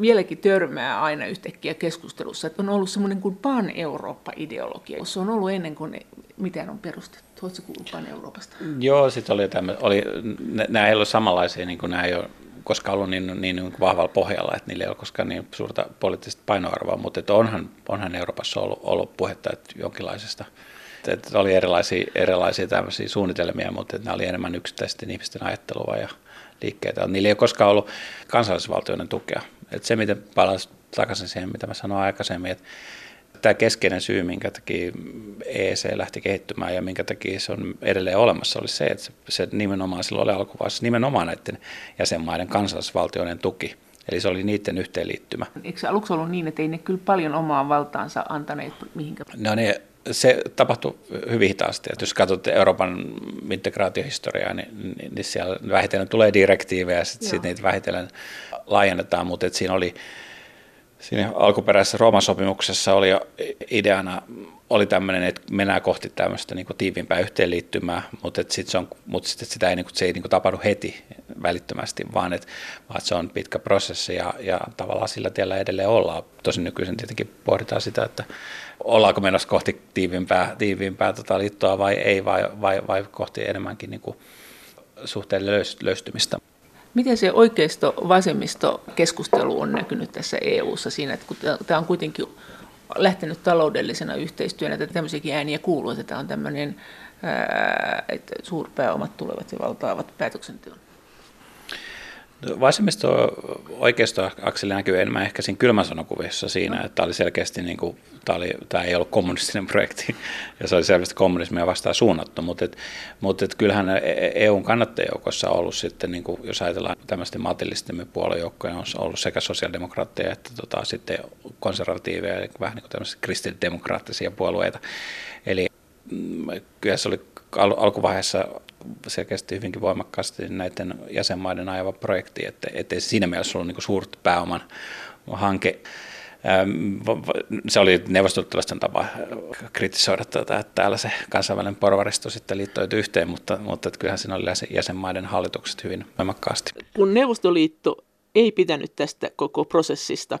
[SPEAKER 4] vieläkin törmää aina yhtäkkiä keskustelussa, että on ollut semmoinen kuin pan-Eurooppa-ideologia. Se on ollut ennen kuin mitään on perustettu. Oletko kuullut pan-Euroopasta?
[SPEAKER 3] Joo, sitten oli, tämmö, oli nämä ei ole samanlaisia, niin kuin nämä ei ole koskaan ollut niin, niin, niin vahvalla pohjalla, että niillä ei ole koskaan niin suurta poliittista painoarvoa, mutta että onhan, onhan Euroopassa ollut, ollut puhetta että jonkinlaisesta että oli erilaisia, erilaisia tämmöisiä suunnitelmia, mutta että nämä oli enemmän yksittäisten ihmisten ajattelua ja liikkeitä. Niillä ei ole koskaan ollut kansallisvaltioiden tukea. Että se, miten palaan takaisin siihen, mitä mä sanoin aikaisemmin, että tämä keskeinen syy, minkä takia EEC lähti kehittymään ja minkä takia se on edelleen olemassa, oli se, että se nimenomaan silloin oli alkuvaiheessa nimenomaan näiden jäsenmaiden kansallisvaltioiden tuki. Eli se oli niiden yhteenliittymä.
[SPEAKER 4] Eikö se aluksi ollut niin, että ei ne kyllä paljon omaa valtaansa antaneet mihinkä?
[SPEAKER 3] No ne, se tapahtui hyvin hitaasti. Että jos katsot Euroopan integraatiohistoriaa, niin, niin, niin siellä vähitellen tulee direktiivejä ja sitten sit niitä vähitellen laajennetaan, mutta siinä oli siinä alkuperäisessä Rooman sopimuksessa oli ideana oli tämmöinen, että mennään kohti tämmöistä niin tiiviimpää yhteenliittymää, mutta, että sit se, on, mutta sit, sitä ei, niin kuin, se ei niin kuin tapahdu heti välittömästi, vaan että, vaan että se on pitkä prosessi ja, ja tavallaan sillä tiellä edelleen ollaan. Tosin nykyisin tietenkin pohditaan sitä, että ollaanko menossa kohti tiiviimpää, tiiviimpää tota liittoa vai ei, vai, vai, vai kohti enemmänkin niin kuin suhteiden löystymistä.
[SPEAKER 4] Miten se oikeisto-vasemmisto keskustelu on näkynyt tässä EU-ssa siinä, että kun tämä on kuitenkin lähtenyt taloudellisena yhteistyönä, että tämmöisiäkin ääniä kuuluu, että tämä on tämmöinen, että suurpääomat tulevat ja valtaavat päätöksenteon.
[SPEAKER 3] Vasemmisto oikeisto akseli näkyy enemmän ehkä siinä kylmän sanokuvissa siinä, että tämä oli selkeästi, niin kuin, tämä, oli, tämä ei ollut kommunistinen projekti (laughs) ja se oli selvästi kommunismia vastaan suunnattu, mutta, et, mutta et kyllähän EUn e kannattajajoukossa on ollut sitten, niin kuin, jos ajatellaan tämmöisten matillisten puoluejoukkoja, on ollut sekä sosiaalidemokraatteja että tota, sitten konservatiiveja, eli vähän niin kuin tämmöisiä kristillisdemokraattisia puolueita. Eli mm, kyllä se oli al- alkuvaiheessa selkeästi hyvinkin voimakkaasti näiden jäsenmaiden ajava projekti, että ettei siinä mielessä ollut niin suurta pääoman hanke. Ähm, se oli neuvostoliittolaisten tapa kritisoida tätä, että täällä se kansainvälinen porvaristo sitten liittoitui yhteen, mutta, mutta että kyllähän siinä oli jäsenmaiden hallitukset hyvin voimakkaasti.
[SPEAKER 2] Kun Neuvostoliitto ei pitänyt tästä koko prosessista,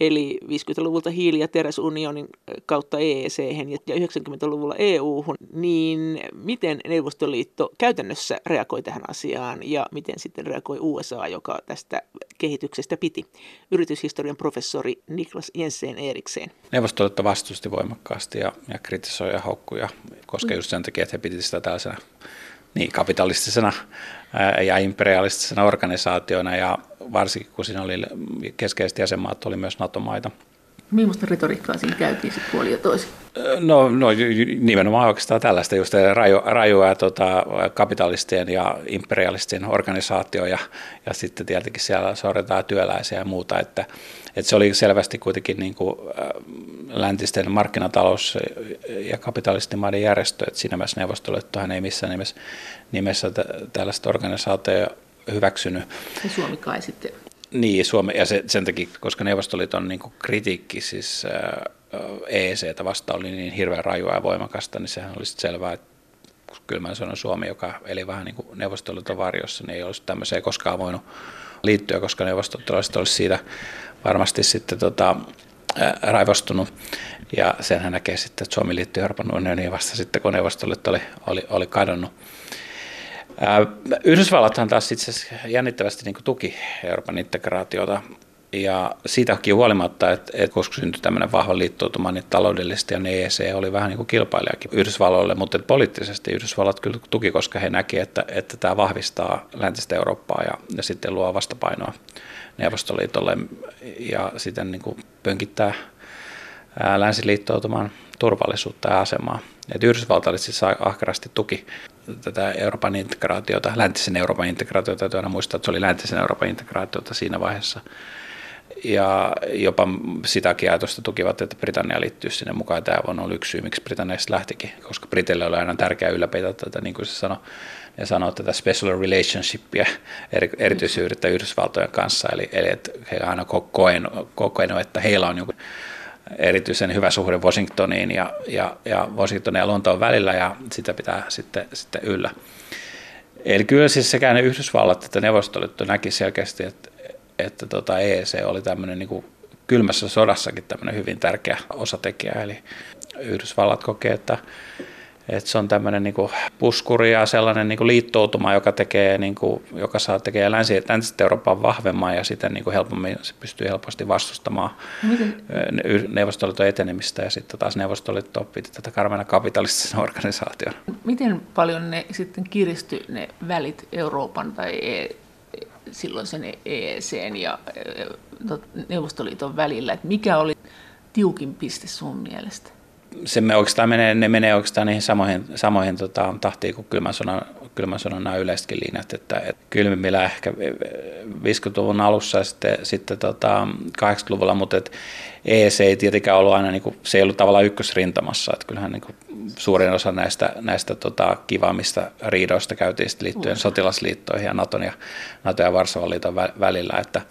[SPEAKER 2] eli 50-luvulta hiili- ja teräsunionin kautta EEC ja 90-luvulla EU-hun, niin miten Neuvostoliitto käytännössä reagoi tähän asiaan ja miten sitten reagoi USA, joka tästä kehityksestä piti? Yrityshistorian professori Niklas Jensen Erikseen.
[SPEAKER 3] Neuvostoliitto vastusti voimakkaasti ja, ja kritisoi ja haukkuja, koska just sen takia, että he piti sitä tällaisena niin, kapitalistisena ja imperialistisena organisaationa ja varsinkin kun siinä oli keskeiset jäsenmaat, oli myös NATO-maita.
[SPEAKER 4] Millaista retoriikkaa siinä käytiin sitten puoli ja toisin?
[SPEAKER 3] No, no nimenomaan oikeastaan tällaista just raju, rajua tota, kapitalistien ja imperialistien organisaatio ja, ja sitten tietenkin siellä sorretaan työläisiä ja muuta, että, että se oli selvästi kuitenkin niin kuin, läntisten markkinatalous- ja kapitalistimaiden järjestö, että siinä mielessä Neuvostoliittohan ei missään nimessä, nimessä tällaista organisaatiota hyväksynyt.
[SPEAKER 4] Ja Suomi kai sitten.
[SPEAKER 3] Niin, Suomi, ja se, sen takia, koska Neuvostoliiton niin kritiikki siis EECtä vastaan oli niin hirveän rajua ja voimakasta, niin sehän olisi selvää, että kyllä mä sanon Suomi, joka eli vähän niin kuin Neuvostoliiton varjossa, niin ei olisi tämmöiseen koskaan voinut liittyä, koska neuvostoliittolaiset olisi siitä varmasti sitten tota, raivostunut. Ja senhän näkee sitten, että Suomi liittyi Euroopan unioniin vasta sitten, kun Neuvostoliitto oli, oli, oli kadonnut. Yhdysvallathan taas itse asiassa jännittävästi niin tuki Euroopan integraatiota ja siitäkin huolimatta, että, että koska syntyi tämmöinen vahva liittoutuma, niin taloudellisesti ja EEC oli vähän niin kuin kilpailijakin Yhdysvalloille, mutta poliittisesti Yhdysvallat kyllä tuki, koska he näki, että, että tämä vahvistaa läntistä Eurooppaa ja, ja sitten luo vastapainoa Neuvostoliitolle ja sitten niin kuin pönkittää länsiliittoutuman turvallisuutta ja asemaa. Et Yhdysvaltalaiset siis ahkerasti tuki tätä Euroopan integraatiota, läntisen Euroopan integraatiota, täytyy aina muistaa, että se oli läntisen Euroopan integraatiota siinä vaiheessa. Ja jopa sitäkin ajatusta tukivat, että Britannia liittyy sinne mukaan. Tämä on ollut yksi syy, miksi Britanniasta lähtikin, koska Briteille oli aina tärkeää ylläpitää tätä, niin kuin se sanoi, ja sanoi tätä special relationshipia, erityisyyttä Yhdysvaltojen kanssa. Eli, eli että he aina kokenut, että heillä on joku erityisen hyvä suhde Washingtoniin ja, ja, ja Washingtonin ja Lontoon välillä ja sitä pitää sitten, sitten yllä. Eli kyllä siis sekä ne Yhdysvallat että Neuvostoliitto näki selkeästi, että, että tota EEC oli tämmöinen niin kuin kylmässä sodassakin tämmöinen hyvin tärkeä osatekijä. Eli Yhdysvallat kokee, että että se on tämmöinen niin puskuri ja sellainen niin liittoutuma, joka, tekee, niin kuin, joka saa tekee länsi, läntistä Euroopan vahvemman ja sitten niin kuin helpommin se pystyy helposti vastustamaan Miten? Neuvostoliiton etenemistä ja sitten taas Neuvostoliitto piti tätä karmena kapitalistisen (laughs) organisaation.
[SPEAKER 4] Miten paljon ne sitten kiristy ne välit Euroopan tai e- silloin sen EEC ja Neuvostoliiton välillä, että mikä oli tiukin piste sun mielestä?
[SPEAKER 3] Se me oikeastaan menee, ne menee oikeastaan niihin samoihin, samoihin tota, tahtiin kuin kylmän sodan, kylmän sodan nämä yleisetkin linjat, että et kylmimmillä ehkä 50-luvun alussa ja sitten, sitten tota, 80-luvulla, mutta et EEC ei tietenkään ollut aina, niin kuin, se ei ollut tavallaan ykkösrintamassa, että kyllähän niin kuin, suurin osa näistä, näistä tota, kivaamista riidoista käytiin liittyen mm. sotilasliittoihin ja Naton ja, Naton ja Varsovan liiton välillä, että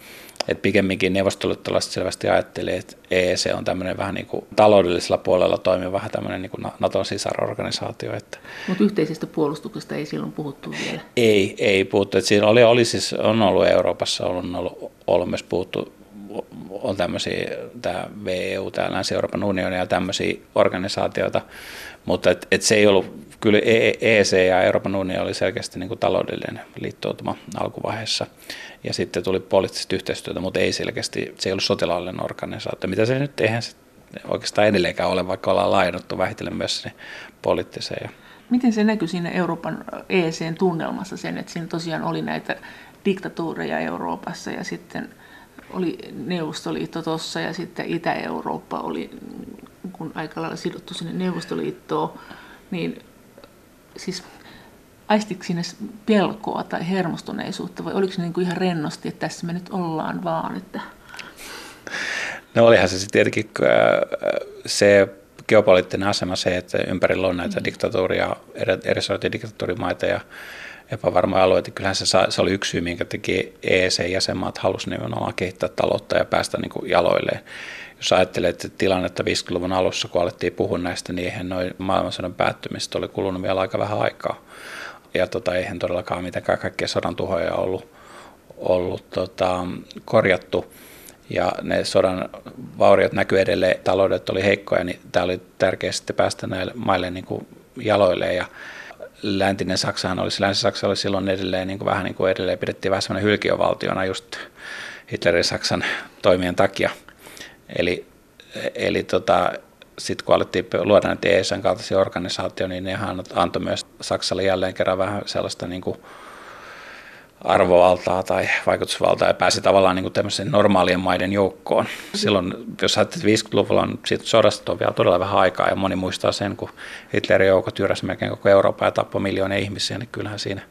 [SPEAKER 3] että pikemminkin neuvostoliittolaiset selvästi ajatteli, että EEC on tämmöinen vähän niin kuin taloudellisella puolella toimiva vähän tämmöinen niin kuin Naton sisarorganisaatio. Että
[SPEAKER 4] Mutta yhteisestä puolustuksesta ei silloin puhuttu vielä?
[SPEAKER 3] Ei, ei puhuttu. Että siinä oli, oli siis, on ollut Euroopassa, on ollut, ollut myös puhuttu on tämmöisiä, tämä VEU, tämä Länsi-Euroopan unioni ja tämmöisiä organisaatioita, mutta et, et se ei ollut, kyllä EEC ja Euroopan unioni oli selkeästi niin kuin taloudellinen liittoutuma alkuvaiheessa ja sitten tuli poliittista yhteistyötä, mutta ei selkeästi, se ei ollut sotilaallinen organisaatio, mitä se nyt eihän se oikeastaan edelleenkään ole, vaikka ollaan laajennuttu vähitellen myös sinne poliittiseen.
[SPEAKER 4] Miten se näkyy siinä Euroopan EECn tunnelmassa sen, että siinä tosiaan oli näitä diktatuureja Euroopassa ja sitten oli Neuvostoliitto tuossa ja sitten Itä-Eurooppa oli kun aika lailla sidottu sinne Neuvostoliittoon, niin siis aistiko sinne pelkoa tai hermostuneisuutta vai oliko se niin kuin ihan rennosti, että tässä me nyt ollaan vaan? Että...
[SPEAKER 3] No olihan se tietenkin äh, se geopoliittinen asema se, että ympärillä on näitä mm. diktatuuria, eri diktatuurimaita ja epävarmoja alueita. Kyllähän se, se oli yksi syy, minkä teki EEC-jäsenmaat halusi nimenomaan kehittää taloutta ja päästä niin kuin jaloilleen. Jos ajattelee että tilannetta 50-luvun alussa, kun alettiin puhua näistä, niin eihän noin maailmansodan päättymistä oli kulunut vielä aika vähän aikaa. Ja tota, eihän todellakaan mitenkään kaikkia sodan tuhoja ollut, ollut tota, korjattu ja ne sodan vauriot näkyy edelleen, taloudet oli heikkoja, niin tämä oli tärkeää sitten päästä näille maille niin kuin jaloille ja läntinen Saksahan olisi, Länsi-Saksa oli silloin edelleen niin kuin vähän niin kuin edelleen pidettiin vähän semmoinen hylkiövaltiona just Hitlerin Saksan toimien takia. Eli, eli tota, sitten kun alettiin luoda näitä ESN kaltaisia organisaatioita, niin nehän antoi myös Saksalle jälleen kerran vähän sellaista niin kuin arvovaltaa tai vaikutusvaltaa ja pääsi tavallaan niin kuin normaalien maiden joukkoon. Silloin, jos ajattelet 50-luvulla, on siitä sodasta on vielä todella vähän aikaa ja moni muistaa sen, kun Hitlerin joukot jyräsi melkein koko Eurooppa ja tappoi miljoonia ihmisiä, niin kyllähän siinä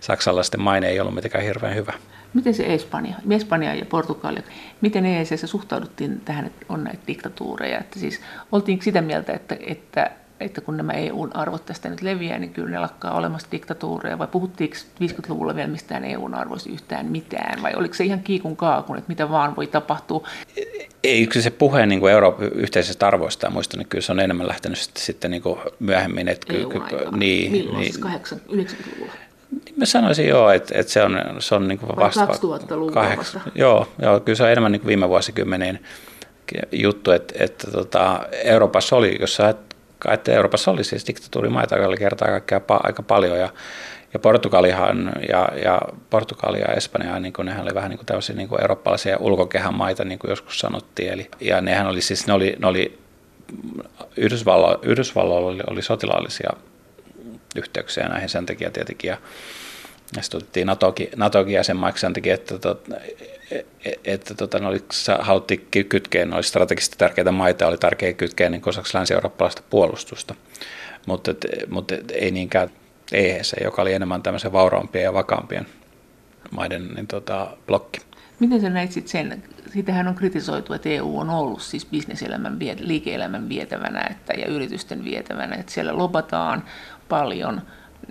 [SPEAKER 3] saksalaisten maine ei ollut mitenkään hirveän hyvä.
[SPEAKER 4] Miten se Espanja, Espanja ja Portugali, miten EEC suhtauduttiin tähän, että on näitä diktatuureja? Että siis oltiinko sitä mieltä, että, että että kun nämä EUn arvot tästä nyt leviää, niin kyllä ne lakkaa olemassa diktatuureja, vai puhuttiinko 50-luvulla vielä mistään EUn arvoista yhtään mitään, vai oliko se ihan kiikun kaakun, että mitä vaan voi tapahtua?
[SPEAKER 3] Ei yksi se puhe niin kuin Euroopan yhteisistä arvoista, muistan, että kyllä se on enemmän lähtenyt sitten, sitten niin kuin myöhemmin. Että
[SPEAKER 4] ky, ky, niin, Milloin niin, siis 90-luvulla?
[SPEAKER 3] Niin mä sanoisin joo, että, että se on, se on niin kuin
[SPEAKER 4] vasta... 2000-luvulla vasta?
[SPEAKER 3] Joo, joo, kyllä se on enemmän niin kuin viime vuosikymmeneen juttu, että, että tota, Euroopassa oli, jos sä että Euroopassa oli siis diktatuurimaita oli kertaa kaikkea aika paljon ja, ja Portugalihan ja, ja Portugali ja Espanja, niin kuin, nehän oli vähän niin kuin tämmöisiä niin kuin eurooppalaisia ulkokehän maita, niin kuin joskus sanottiin. Eli, ja nehän oli siis, ne oli, ne oli Yhdysvallo, Yhdysvalloilla oli, oli sotilaallisia yhteyksiä näihin sen takia tietenkin. Ja, ja sitten otettiin NATOkin, NATOkin jäsenmaiksi sen takia, että, että, että tota, ne oli, haluttiin kytkeä, ne oli strategisesti tärkeitä maita, oli tärkeää kytkeä niin osaksi länsi-eurooppalaista puolustusta, mutta, et, mutta et, ei niinkään EEC, joka oli enemmän tämmöisen vauraampien ja vakaampien maiden niin, tota, blokki.
[SPEAKER 4] Miten sä näit sit sen? Siitähän on kritisoitu, että EU on ollut siis bisneselämän, liike-elämän vietävänä että, ja yritysten vietävänä, että siellä lobataan paljon.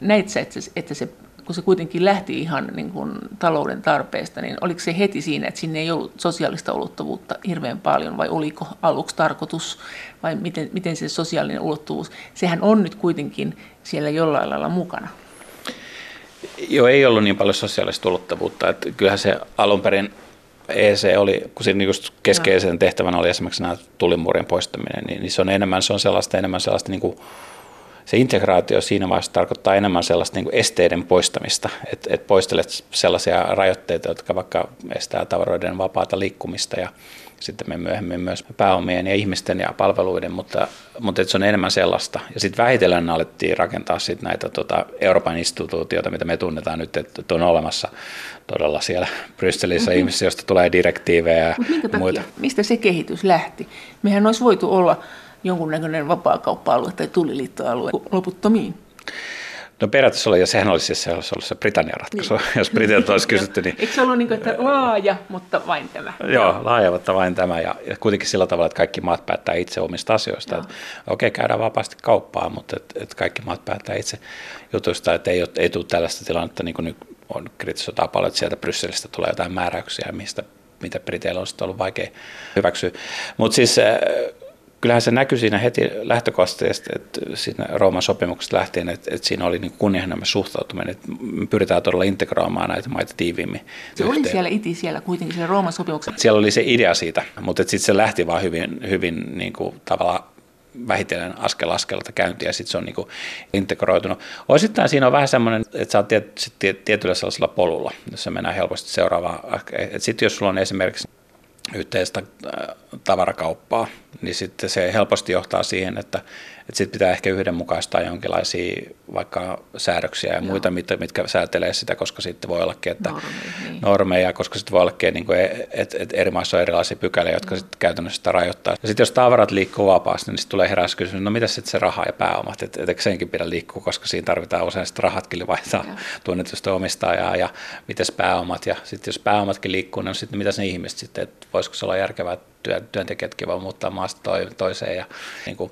[SPEAKER 4] Näit sä, että se, että se kun se kuitenkin lähti ihan niin kuin talouden tarpeesta, niin oliko se heti siinä, että sinne ei ollut sosiaalista ulottuvuutta hirveän paljon, vai oliko aluksi tarkoitus, vai miten, miten se sosiaalinen ulottuvuus, sehän on nyt kuitenkin siellä jollain lailla mukana?
[SPEAKER 3] Joo, ei ollut niin paljon sosiaalista ulottuvuutta, että kyllähän se alun perin EC oli, kun siinä just keskeisen tehtävänä oli esimerkiksi nämä tulimuurien poistaminen, niin, niin se on enemmän, se on sellaista, enemmän sellaista niin kuin se integraatio siinä vaiheessa tarkoittaa enemmän sellaista niin kuin esteiden poistamista, että et poistelet sellaisia rajoitteita, jotka vaikka estää tavaroiden vapaata liikkumista ja sitten me myöhemmin myös pääomien ja ihmisten ja palveluiden, mutta, mutta se on enemmän sellaista. Ja sitten vähitellen alettiin rakentaa sit näitä tota, Euroopan instituutioita, mitä me tunnetaan nyt, että on olemassa todella siellä Brysselissä mm-hmm. ihmisiä, joista tulee direktiivejä ja
[SPEAKER 4] minkä muita. Mistä se kehitys lähti? Mehän olisi voitu olla jonkunnäköinen vapaakauppa-alue tai tuliliittoalue loputtomiin.
[SPEAKER 3] No periaatteessa oli, ja sehän olisi siis se, olisi ollut se Britannian ratkaisu, niin. jos Britannia olisi (laughs) kysytty. Niin...
[SPEAKER 4] Eikö se ollut niin kuin, että laaja, mutta vain tämä?
[SPEAKER 3] Joo, laaja, mutta vain tämä, ja, ja kuitenkin sillä tavalla, että kaikki maat päättää itse omista asioista. Okei, okay, käydään vapaasti kauppaa, mutta et, et kaikki maat päättää itse jutuista, että ei, ei tule tällaista tilannetta, niin kuin nyt on kritisoitaan paljon, että sieltä Brysselistä tulee jotain määräyksiä, mistä mitä Briteillä on ollut vaikea hyväksyä. Mutta siis äh, kyllähän se näkyy siinä heti lähtökohtaisesti, että siinä Rooman sopimuksesta lähtien, että, että siinä oli niin kunnianhimoinen suhtautuminen, että me pyritään todella integroimaan näitä maita tiiviimmin.
[SPEAKER 4] Se yhteen. oli siellä iti siellä kuitenkin siellä Rooman sopimuksessa.
[SPEAKER 3] Siellä oli se idea siitä, mutta sitten se lähti vaan hyvin, hyvin niin kuin, tavallaan vähitellen askel askelta käyntiä ja sitten se on niin kuin integroitunut. Osittain siinä on vähän semmoinen, että sä oot tiet, tietyllä sellaisella polulla, jossa mennään helposti seuraavaan. Sitten jos sulla on esimerkiksi yhteistä äh, tavarakauppaa, niin sitten se helposti johtaa siihen, että, että sitten pitää ehkä yhdenmukaistaa jonkinlaisia vaikka säädöksiä ja Joo. muita, mitkä, mitkä säätelee sitä, koska sitten voi ollakin, että normeja, niin. normeja koska sitten voi ollakin, niin että et eri maissa on erilaisia pykäliä, jotka sitten käytännössä sitä rajoittaa. Ja sitten jos tavarat liikkuu vapaasti, niin sitten tulee heräs kysymys, no mitä sitten se raha ja pääomat, että et, eikö senkin pidä liikkua, koska siinä tarvitaan usein sitten rahatkin vaihtaa tunnetusta omistajaa ja mitäs pääomat, ja sitten jos pääomatkin liikkuu, niin sitten mitäs ne ihmiset sitten, että voisiko se olla järkevää, että työntekijätkin voi muuttaa maasta toiseen ja niin kuin,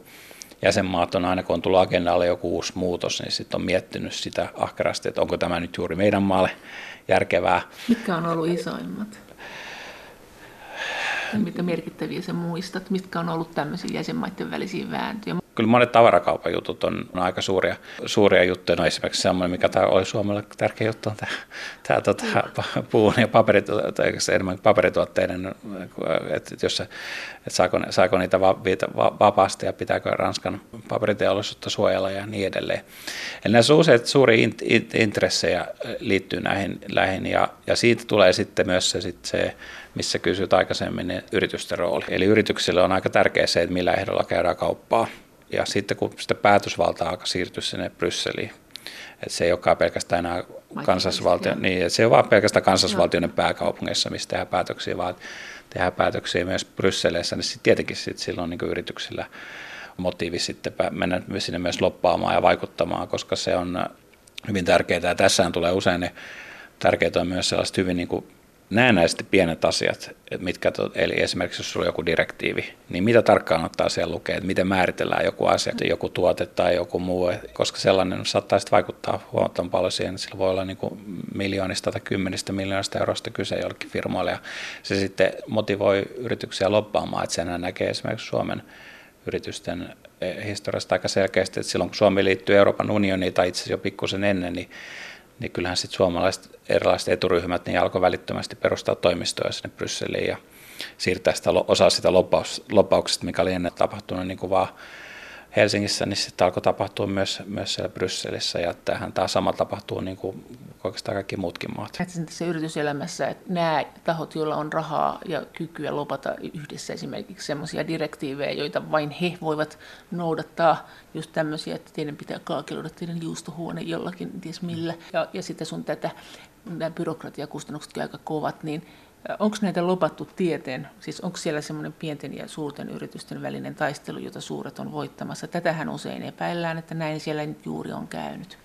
[SPEAKER 3] jäsenmaat on aina, kun on tullut agendalle joku uusi muutos, niin sitten on miettinyt sitä ahkerasti, että onko tämä nyt juuri meidän maalle järkevää.
[SPEAKER 4] Mitkä on ollut isoimmat? Mitä merkittäviä sä muistat? Mitkä on ollut tämmöisiä jäsenmaiden välisiä vääntöjä?
[SPEAKER 3] Kyllä monet tavarakaupan jutut on, aika suuria, suuria juttuja. No esimerkiksi semmoinen, mikä tämä oli Suomelle tärkeä juttu, on tämä, tämä tota, puun ja paperituotteiden, enemmän paperituotteiden, että, jos se, että saako, saako niitä vapaasti ja pitääkö Ranskan paperiteollisuutta suojella ja niin edelleen. Eli näissä useat suuria intressejä liittyy näihin, näihin ja, ja siitä tulee sitten myös se, sit se missä kysyt aikaisemmin, niin yritysten rooli. Eli yrityksille on aika tärkeää se, että millä ehdolla käydään kauppaa. Ja sitten kun sitä päätösvaltaa alkaa siirtyä sinne Brysseliin, että se ei olekaan pelkästään enää kansallisvaltio, niin, että se ei ole vaan pelkästään kansallisvaltioiden pääkaupungeissa, missä tehdään päätöksiä, vaan tehdään päätöksiä myös Brysselissä, niin sitten tietenkin sit silloin niin yrityksillä motiivi sitten mennä sinne myös loppaamaan ja vaikuttamaan, koska se on hyvin tärkeää. Ja tässähän tulee usein ne tärkeitä on myös sellaiset hyvin niin kuin näennäisesti pienet asiat, mitkä, eli esimerkiksi jos sulla on joku direktiivi, niin mitä tarkkaan ottaa siellä lukee, että miten määritellään joku asia, joku tuote tai joku muu, koska sellainen saattaa sitten vaikuttaa huomattavan paljon siihen, sillä voi olla niin kuin miljoonista tai kymmenistä miljoonista eurosta kyse jollekin firmoille, ja se sitten motivoi yrityksiä loppaamaan, että senhän näkee esimerkiksi Suomen yritysten eh, historiasta aika selkeästi, että silloin kun Suomi liittyy Euroopan unioniin tai itse asiassa jo pikkusen ennen, niin niin kyllähän sitten suomalaiset erilaiset eturyhmät niin alkoi välittömästi perustaa toimistoja sinne Brysseliin ja siirtää sitä osaa sitä lopauksesta, mikä oli ennen tapahtunut niin kuin vaan Helsingissä, niin sitten alkoi tapahtua myös, myös siellä Brysselissä ja tähän tämä sama tapahtuu niin kuin oikeastaan kaikki muutkin maat.
[SPEAKER 4] Tässä yrityselämässä, että nämä tahot, joilla on rahaa ja kykyä lopata yhdessä esimerkiksi sellaisia direktiivejä, joita vain he voivat noudattaa, just tämmöisiä, että teidän pitää kaakeloida teidän juustohuone jollakin, ties millä, ja, ja sitten sun tätä nämä byrokratiakustannuksetkin aika kovat, niin Onko näitä lopattu tieteen, siis onko siellä semmoinen pienten ja suurten yritysten välinen taistelu, jota suuret on voittamassa? Tätähän usein epäillään, että näin siellä juuri on käynyt.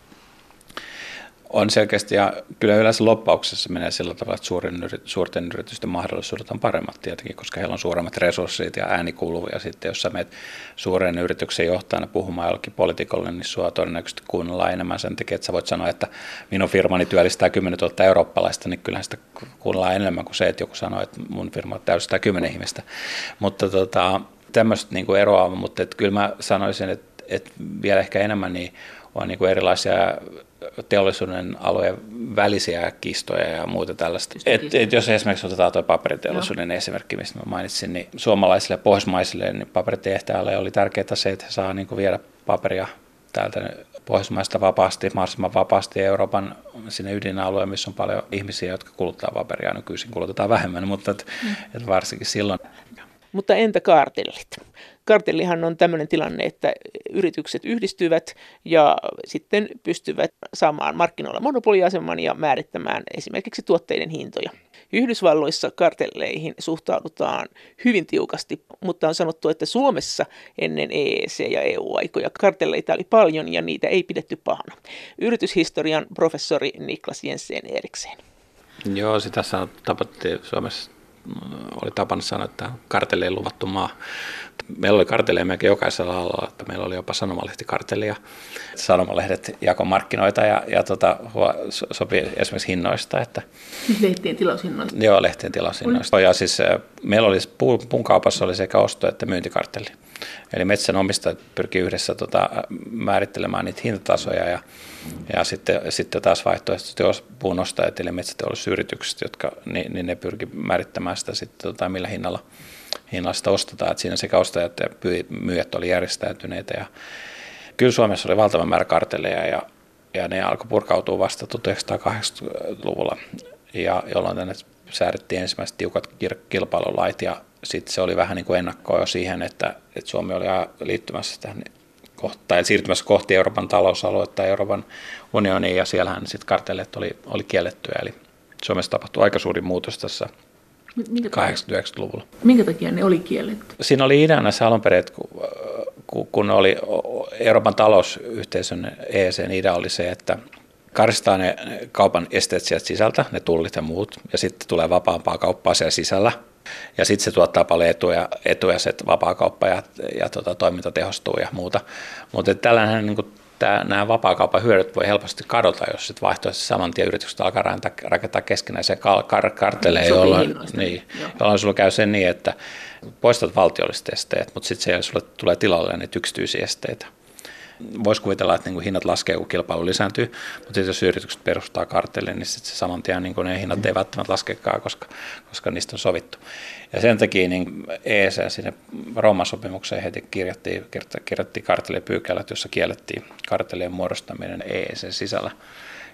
[SPEAKER 3] On selkeästi, ja kyllä yleensä loppauksessa menee sillä tavalla, että suurin, suurten yritysten mahdollisuudet on paremmat tietenkin, koska heillä on suuremmat resurssit ja ääni kuuluu, ja sitten jos sä menet suuren yrityksen johtajana puhumaan jollekin poliitikolle, niin sua todennäköisesti kuunnellaan enemmän sen takia, että sä voit sanoa, että minun firmani työllistää 10 000 eurooppalaista, niin kyllähän sitä kuunnellaan enemmän kuin se, että joku sanoo, että mun firma täystää 10 ihmistä. Mutta tota, tämmöistä niin kuin eroa, mutta että kyllä mä sanoisin, että, että vielä ehkä enemmän niin on niin kuin erilaisia teollisuuden alueen välisiä kistoja ja muuta tällaista. Et, et jos esimerkiksi otetaan tuo paperiteollisuuden no. esimerkki, mistä mä mainitsin, niin suomalaisille ja pohjoismaisille niin paperitehtäjälle oli tärkeää se, että he saa niin viedä paperia täältä Pohjoismaista vapaasti, mahdollisimman vapaasti Euroopan sinne ydinalueen, missä on paljon ihmisiä, jotka kuluttaa paperia. Nykyisin kulutetaan vähemmän, mutta et, mm. et varsinkin silloin.
[SPEAKER 2] Mutta entä kartellit? Kartellihan on tämmöinen tilanne, että yritykset yhdistyvät ja sitten pystyvät saamaan markkinoilla monopoliaseman ja määrittämään esimerkiksi tuotteiden hintoja. Yhdysvalloissa kartelleihin suhtaudutaan hyvin tiukasti, mutta on sanottu, että Suomessa ennen EEC- ja EU-aikoja kartelleita oli paljon ja niitä ei pidetty pahana. Yrityshistorian professori Niklas Jensen Erikseen.
[SPEAKER 3] Joo, sitä tapattiin Suomessa oli tapana sanoa, että kartelleen luvattu maa. Meillä oli kartelleja melkein jokaisella alalla, että meillä oli jopa sanomalehtikartellia. Sanomalehdet jako markkinoita ja, ja tota, sopii esimerkiksi hinnoista. Että,
[SPEAKER 4] lehtien tilaushinnoista?
[SPEAKER 3] Joo, lehtien tilaushinnoista. Ja siis meillä oli puun kaupassa oli sekä osto- että myyntikartelli. Eli metsänomistajat pyrkii yhdessä tota, määrittelemään niitä hintatasoja ja, ja sitten, sitten taas vaihtoehtoisesti puun ostajat eli metsäteollisuusyritykset, jotka, niin, niin ne pyrkii määrittämään sitä sitten, tota, millä hinnalla, hinnalla sitä ostetaan. Et siinä sekä ostajat ja myyjät oli järjestäytyneitä ja kyllä Suomessa oli valtava määrä kartelleja ja, ja ne alkoi purkautua vasta 1980-luvulla, ja jolloin tänne säädettiin ensimmäiset tiukat kilpailulait ja sitten se oli vähän niin kuin ennakkoa jo siihen, että, että Suomi oli liittymässä tähän tai siirtymässä kohti Euroopan talousaluetta ja Euroopan unioniin, ja siellähän sitten kartellit oli, oli kiellettyä, eli Suomessa tapahtui aika suuri muutos tässä 80-90-luvulla.
[SPEAKER 4] Minkä takia ne oli kielletty?
[SPEAKER 3] Siinä oli ideana se alun perin, että kun, kun oli Euroopan talousyhteisön EECn idea oli se, että karstaa ne kaupan esteet sieltä sisältä, ne tullit ja muut, ja sitten tulee vapaampaa kauppaa siellä sisällä, ja sitten se tuottaa paljon etuja, etuja se, että vapaakauppa ja, ja tota, toiminta tehostuu ja muuta. Mutta tällainen niin nämä vapaakaupan hyödyt voi helposti kadota, jos sitten vaihtoehtoisesti saman tien yritykset alkaa rakentaa, rakentaa keskinäisiä kar, kar, karteleja, jolloin, niin, jolloin sulla käy se niin, että poistat valtiolliset esteet, mutta sitten sulle tulee tilalle niitä yksityisiä esteitä voisi kuvitella, että niin hinnat laskee, kun kilpailu lisääntyy, mutta jos yritykset perustaa kartellin, niin sitten se saman tien niin ne hinnat ei välttämättä laskekaan, koska, koska niistä on sovittu. Ja sen takia niin EEC sinne Rooman sopimukseen heti kirjattiin, kirjattiin kartellipykälät, jossa kiellettiin kartellien muodostaminen EEC sisällä.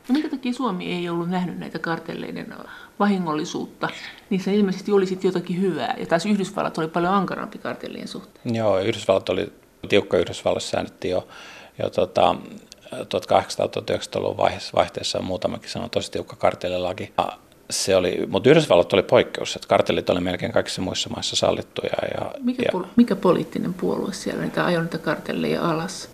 [SPEAKER 4] No minkä takia Suomi ei ollut nähnyt näitä kartelleiden vahingollisuutta? Niissä ilmeisesti olisi jotakin hyvää, ja taas Yhdysvallat oli paljon ankarampi kartellien suhteen.
[SPEAKER 3] Joo, Yhdysvallat oli tiukka Yhdysvalloissa säännettiin jo, jo tota, 1800-1900-luvun vaihteessa on muutamakin sanoi tosi tiukka kartellilaki. Se oli, mutta Yhdysvallat oli poikkeus, että kartellit oli melkein kaikissa muissa maissa sallittuja. Ja,
[SPEAKER 4] mikä,
[SPEAKER 3] ja,
[SPEAKER 4] pol- mikä poliittinen puolue siellä niitä ajoi niitä kartelleja alas?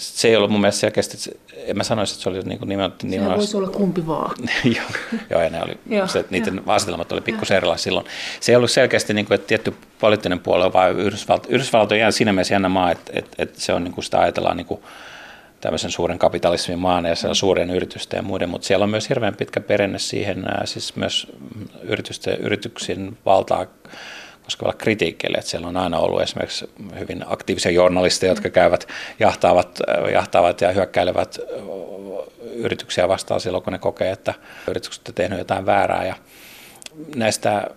[SPEAKER 3] Se ei ollut mun mielestä selkeästi, en mä sanoisi, että se oli niin kuin nimen,
[SPEAKER 4] nimen, Sehän voisi olla kumpi vaan. (laughs)
[SPEAKER 3] joo, joo, ja ne oli, se, niiden asetelmat oli pikkusen erilaisia silloin. Se ei ollut selkeästi niin kuin, että tietty poliittinen puolue, vaan Yhdysvallat, Yhdysvallat on siinä mielessä jännä maa, että, että, että se on niin kuin sitä ajatellaan niin kuin, tämmöisen suuren kapitalismin maana ja siellä on suurien yritysten ja muiden, mutta siellä on myös hirveän pitkä perinne siihen, siis myös yritysten, yrityksin valtaa koskevalla kritiikille, että siellä on aina ollut esimerkiksi hyvin aktiivisia journalisteja, jotka käyvät, jahtaavat, jahtaavat ja hyökkäilevät yrityksiä vastaan silloin, kun ne kokee, että yritykset ovat tehneet jotain väärää. Ja näistä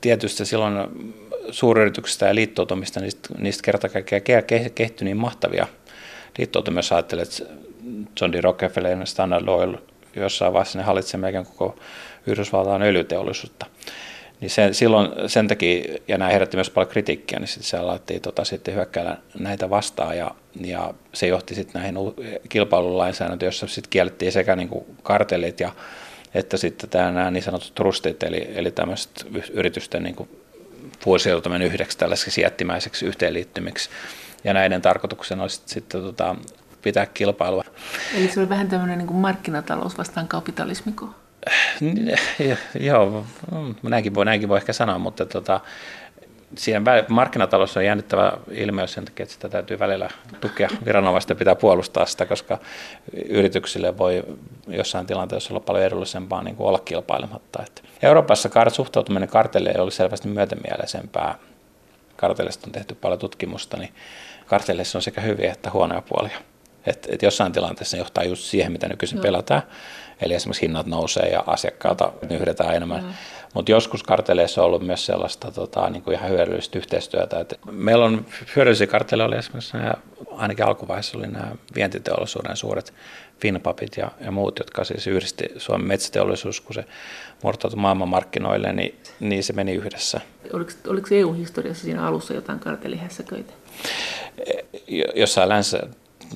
[SPEAKER 3] tietysti silloin suuryrityksistä ja liittoutumista, niistä, niistä kerta kaikkiaan kehittyi niin mahtavia liittoutumia, jos ajattelee, että John D. Rockefeller ja Standard Oil jossain vaiheessa ne hallitsevat melkein koko Yhdysvaltain öljyteollisuutta niin sen, silloin sen takia, ja nämä herätti myös paljon kritiikkiä, niin sitten se alettiin tota, sitten hyökkäillä näitä vastaan, ja, ja se johti sitten näihin kilpailulainsäädäntöön, jossa sitten kiellettiin sekä niin kuin kartellit ja että sitten tämä, nämä niin sanotut trustit, eli, eli tämmöiset yritysten niin fuusioituminen yhdeksi tällaiseksi jättimäiseksi yhteenliittymiksi. Ja näiden tarkoituksena olisi sitten tota, pitää kilpailua.
[SPEAKER 4] Eli se oli vähän tämmöinen niin kuin markkinatalous vastaan kapitalismiko?
[SPEAKER 3] Joo, näinkin voi, näinkin voi ehkä sanoa, mutta tota, siinä markkinatalous on jännittävä ilmiö sen takia, että sitä täytyy välillä tukea. Viranomaisten pitää puolustaa sitä, koska yrityksille voi jossain tilanteessa olla paljon edullisempaa niin kuin olla kilpailematta. Että Euroopassa suhtautuminen kartelleihin oli selvästi myötämielisempää. Kartellista on tehty paljon tutkimusta, niin kartelleissa on sekä hyviä että huonoja puolia. Et, et jossain tilanteessa johtaa just siihen, mitä nykyisin Joo. pelataan. Eli esimerkiksi hinnat nousee ja asiakkaalta nyhdetään enemmän. Mm. Mutta joskus karteleissa on ollut myös sellaista tota, niin kuin ihan hyödyllistä yhteistyötä. Et meillä on hyödyllisiä karteleja, oli esimerkiksi nämä, ainakin alkuvaiheessa oli nämä vientiteollisuuden suuret Finpapit ja, ja muut, jotka siis yhdisti Suomen metsäteollisuus, kun se murtautui maailmanmarkkinoille, niin, niin se meni yhdessä.
[SPEAKER 4] Oliko, oliko EU-historiassa siinä alussa jotain kartelihässäköitä?
[SPEAKER 3] Jossain länsi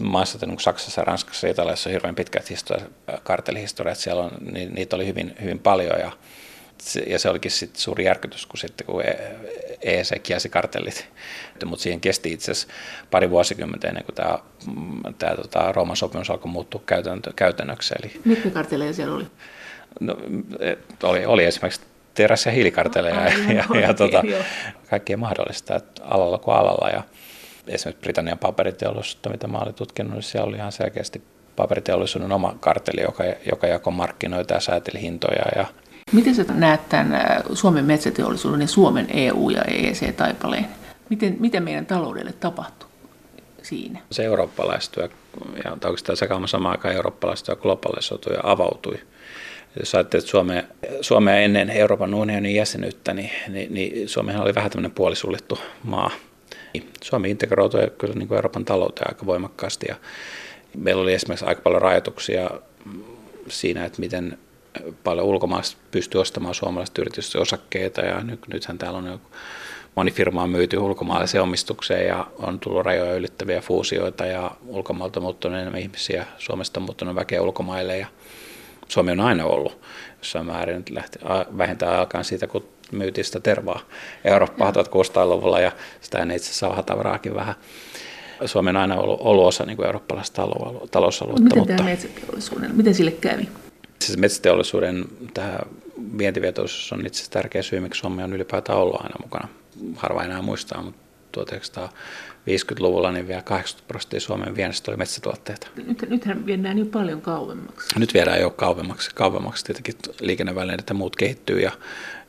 [SPEAKER 3] maissa, niin kuin Saksassa, Ranskassa ja Italiassa on hirveän pitkät historiat, kartelihistoriat, siellä on, niin, niitä oli hyvin, hyvin paljon ja ja se olikin sitten suuri järkytys, kun sitten kun EEC kielsi kartellit. Mutta siihen kesti itse asiassa pari vuosikymmentä ennen kuin tämä, tämä tota, Rooman sopimus alkoi muuttua käytäntö, käytännöksi. Eli,
[SPEAKER 4] Mitkä kartelleja siellä oli?
[SPEAKER 3] No, oli, oli esimerkiksi teräs- ja hiilikarteleja ah, (laughs) ja, ja, ja tota, kaikkea mahdollista että alalla kuin alalla. Ja esimerkiksi Britannian paperiteollisuutta, mitä mä olin tutkinut, niin siellä oli ihan selkeästi paperiteollisuuden oma karteli, joka, joka jakoi markkinoita ja sääteli hintoja ja
[SPEAKER 4] Miten sä näet tämän Suomen metsäteollisuuden ja Suomen EU- ja EEC-taipaleen? Miten, miten meidän taloudelle tapahtuu siinä?
[SPEAKER 3] Se eurooppalaistyö, ja oikeastaan sekä samaan aikaan eurooppalaistyö globalisoitui ja avautui. Jos ajattelet, että Suomea, Suomea ennen Euroopan unionin jäsenyyttä, niin, niin, niin Suomihan oli vähän tämmöinen puolisuljettu maa. Suomi integroitui kyllä niin kuin Euroopan talouteen aika voimakkaasti. Ja meillä oli esimerkiksi aika paljon rajoituksia siinä, että miten paljon ulkomaista pystyy ostamaan suomalaista yritysten osakkeita. Ja nyt, nythän täällä on joku, moni firma on myyty ulkomaalaiseen omistukseen ja on tullut rajoja ylittäviä fuusioita ja ulkomailta muuttunut enemmän ihmisiä, Suomesta on muuttunut väkeä ulkomaille ja Suomi on aina ollut jossain määrin lähti vähentää alkaen siitä, kun myytiin sitä tervaa Eurooppaan 1600-luvulla ja sitä ei itse asiassa tavaraakin vähän. Suomi on aina ollut, ollut osa niin kuin eurooppalaista talousaluetta.
[SPEAKER 4] Miten mutta... metsäteollisuuden, miten sille kävi?
[SPEAKER 3] Siis metsäteollisuuden tämä vientivetoisuus on itse asiassa tärkeä syy, miksi Suomi on ylipäätään ollut aina mukana. Harva enää muistaa, mutta 1950-luvulla niin vielä 80 prosenttia Suomen viennistä oli metsätuotteita.
[SPEAKER 4] Nyt, nythän viedään jo paljon kauemmaksi.
[SPEAKER 3] Nyt viedään jo kauemmaksi. Kauemmaksi tietenkin liikennevälineet ja muut kehittyy. Ja...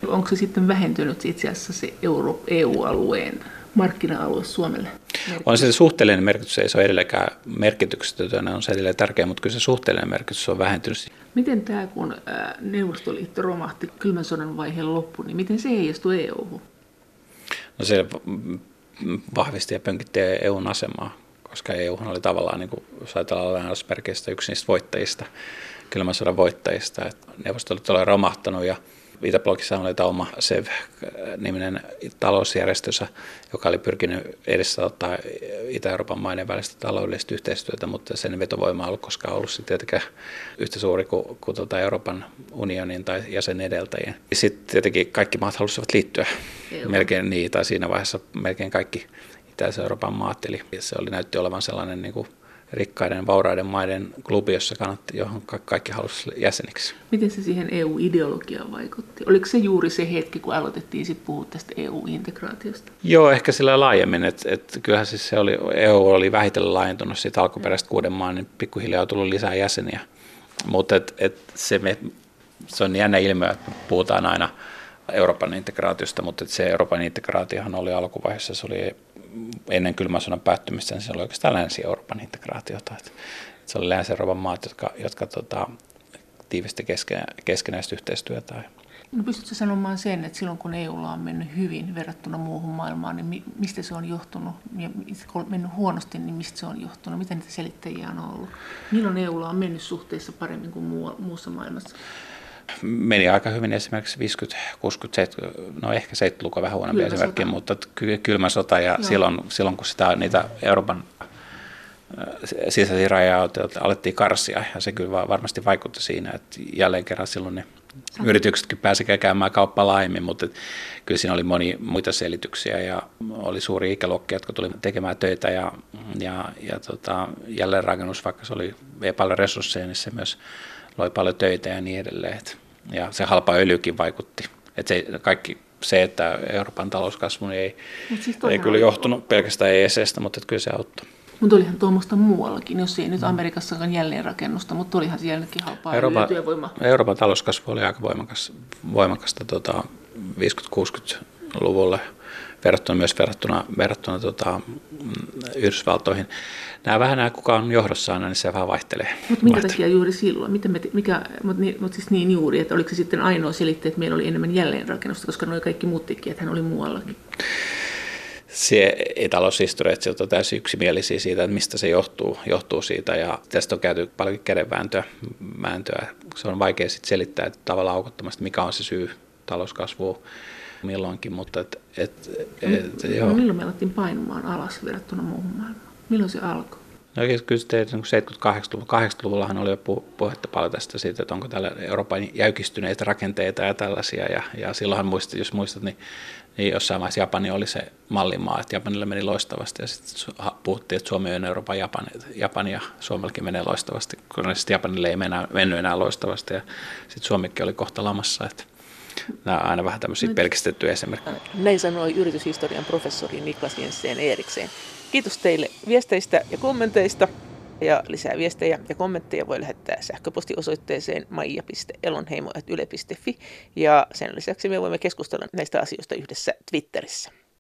[SPEAKER 4] Onko se sitten vähentynyt itse asiassa se Euro, EU-alueen markkina-alue Suomelle?
[SPEAKER 3] Merkitys? On se suhteellinen merkitys, ei se ole edelleenkään merkityksetön, on se edelleen tärkeä, mutta kyllä se suhteellinen merkitys on vähentynyt.
[SPEAKER 4] Miten tämä, kun Neuvostoliitto romahti kylmän sodan vaiheen loppu, niin miten se heijastui EU-hun?
[SPEAKER 3] No se vahvisti ja pönkitti EUn asemaa, koska EU oli tavallaan, niin kuin, jos ajatellaan lainausmerkeistä, yksi niistä voittajista, kylmän sodan voittajista. Että Neuvostoliitto oli romahtanut ja Itäblogissa oli oma SEV-niminen talousjärjestössä, joka oli pyrkinyt ottaa Itä-Euroopan maiden välistä taloudellista yhteistyötä, mutta sen vetovoima ei ollut koskaan ollut sitten tietenkään yhtä suuri kuin, kuin tuota Euroopan unionin tai jäsen edeltäjien. Sitten tietenkin kaikki maat halusivat liittyä, EU. melkein niin, tai siinä vaiheessa melkein kaikki Itä-Euroopan maat, eli se oli, näytti olevan sellainen niin kuin rikkaiden, vauraiden maiden klubi, jossa kannatti, johon kaikki halusivat jäseniksi.
[SPEAKER 4] Miten se siihen EU-ideologiaan vaikutti? Oliko se juuri se hetki, kun aloitettiin sit puhua tästä EU-integraatiosta?
[SPEAKER 3] Joo, ehkä sillä laajemmin. Että et kyllähän siis se oli, EU oli vähitellen laajentunut siitä alkuperäisestä kuuden maan, niin pikkuhiljaa on tullut lisää jäseniä. Mutta et, et se, me, se on jännä ilmiö, että puhutaan aina Euroopan integraatiosta, mutta se Euroopan integraatiohan oli alkuvaiheessa, se oli ennen kylmän sodan päättymistä, niin se oli oikeastaan Länsi-Euroopan integraatiota. Että se oli Länsi-Euroopan maat, jotka, jotka tota, tiivisti kesken, keskenäistä yhteistyötä.
[SPEAKER 4] No pystytkö sanomaan sen, että silloin kun EUlla on mennyt hyvin verrattuna muuhun maailmaan, niin mistä se on johtunut? Ja kun on mennyt huonosti, niin mistä se on johtunut? Miten niitä selittäjiä on ollut? Milloin EUlla on mennyt suhteessa paremmin kuin muussa maailmassa?
[SPEAKER 3] Meni aika hyvin esimerkiksi 50, 60, 70, no ehkä 70-luku vähän huonompi kylmä esimerkki, sota. mutta kylmä sota ja silloin, silloin kun sitä, niitä Euroopan äh, sisäisiä rajoja alettiin karsia ja se kyllä varmasti vaikutti siinä, että jälleen kerran silloin ne yrityksetkin pääsivät käymään kauppaa laajemmin, mutta kyllä siinä oli moni muita selityksiä ja oli suuri ikäluokki, jotka tuli tekemään töitä ja, ja, ja tota, jälleenrakennus, vaikka se oli ei paljon resursseja, niin se myös loi paljon töitä ja niin edelleen. Ja se halpa öljykin vaikutti. Että se, kaikki se, että Euroopan talouskasvu ei, siis ei kyllä johtunut pelkästään EECstä, mutta että kyllä se auttoi.
[SPEAKER 4] Mutta olihan tuommoista muuallakin, jos ei nyt mm. Amerikassakaan jälleenrakennusta, mutta olihan sielläkin halpaa Euroopan,
[SPEAKER 3] työvoimaa. Euroopan talouskasvu oli aika voimakas, voimakasta tota, 50-60 luvulle verrattuna myös verrattuna, verrattuna tota, Yhdysvaltoihin. Nämä vähän nämä, kuka on johdossa aina, niin se vähän vaihtelee.
[SPEAKER 4] Mutta minkä vaihtelee. takia juuri silloin? Miten me, mikä, mutta niin, mut siis niin juuri, että oliko se sitten ainoa selitteet, että meillä oli enemmän jälleenrakennusta, koska nuo kaikki muut tekijät hän oli muuallakin?
[SPEAKER 3] se taloushistoriat on täysin yksimielisiä siitä, että mistä se johtuu, johtuu siitä. Ja tästä on käyty paljon kädenvääntöä. Määntöä. Se on vaikea sitten selittää että tavallaan aukottomasti, mikä on se syy talouskasvuun milloinkin. Mutta et, et,
[SPEAKER 4] et, no, joo. No, milloin me alettiin painumaan alas verrattuna muuhun maailmaan? Milloin se alkoi?
[SPEAKER 3] No kyllä sitten 78-luvulla, 80-luvullahan oli jo puhetta paljon tästä siitä, että onko täällä Euroopan jäykistyneitä rakenteita ja tällaisia. Ja, ja silloinhan muistat, jos muistat, niin niin jossain vaiheessa Japani oli se mallimaa, että Japanille meni loistavasti ja sitten puhuttiin, että Suomi on Euroopan Japani, Japani ja Suomellekin menee loistavasti, kun sitten Japanille ei mennä, mennyt enää loistavasti ja sitten Suomikin oli kohta lamassa, että nämä on aina vähän tämmöisiä pelkistettyjä esimerkkejä.
[SPEAKER 2] Näin sanoi yrityshistorian professori Niklas Jensen Erikseen. Kiitos teille viesteistä ja kommenteista. Ja lisää viestejä ja kommentteja voi lähettää sähköpostiosoitteeseen maija.elonheimo.yle.fi. Ja sen lisäksi me voimme keskustella näistä asioista yhdessä Twitterissä.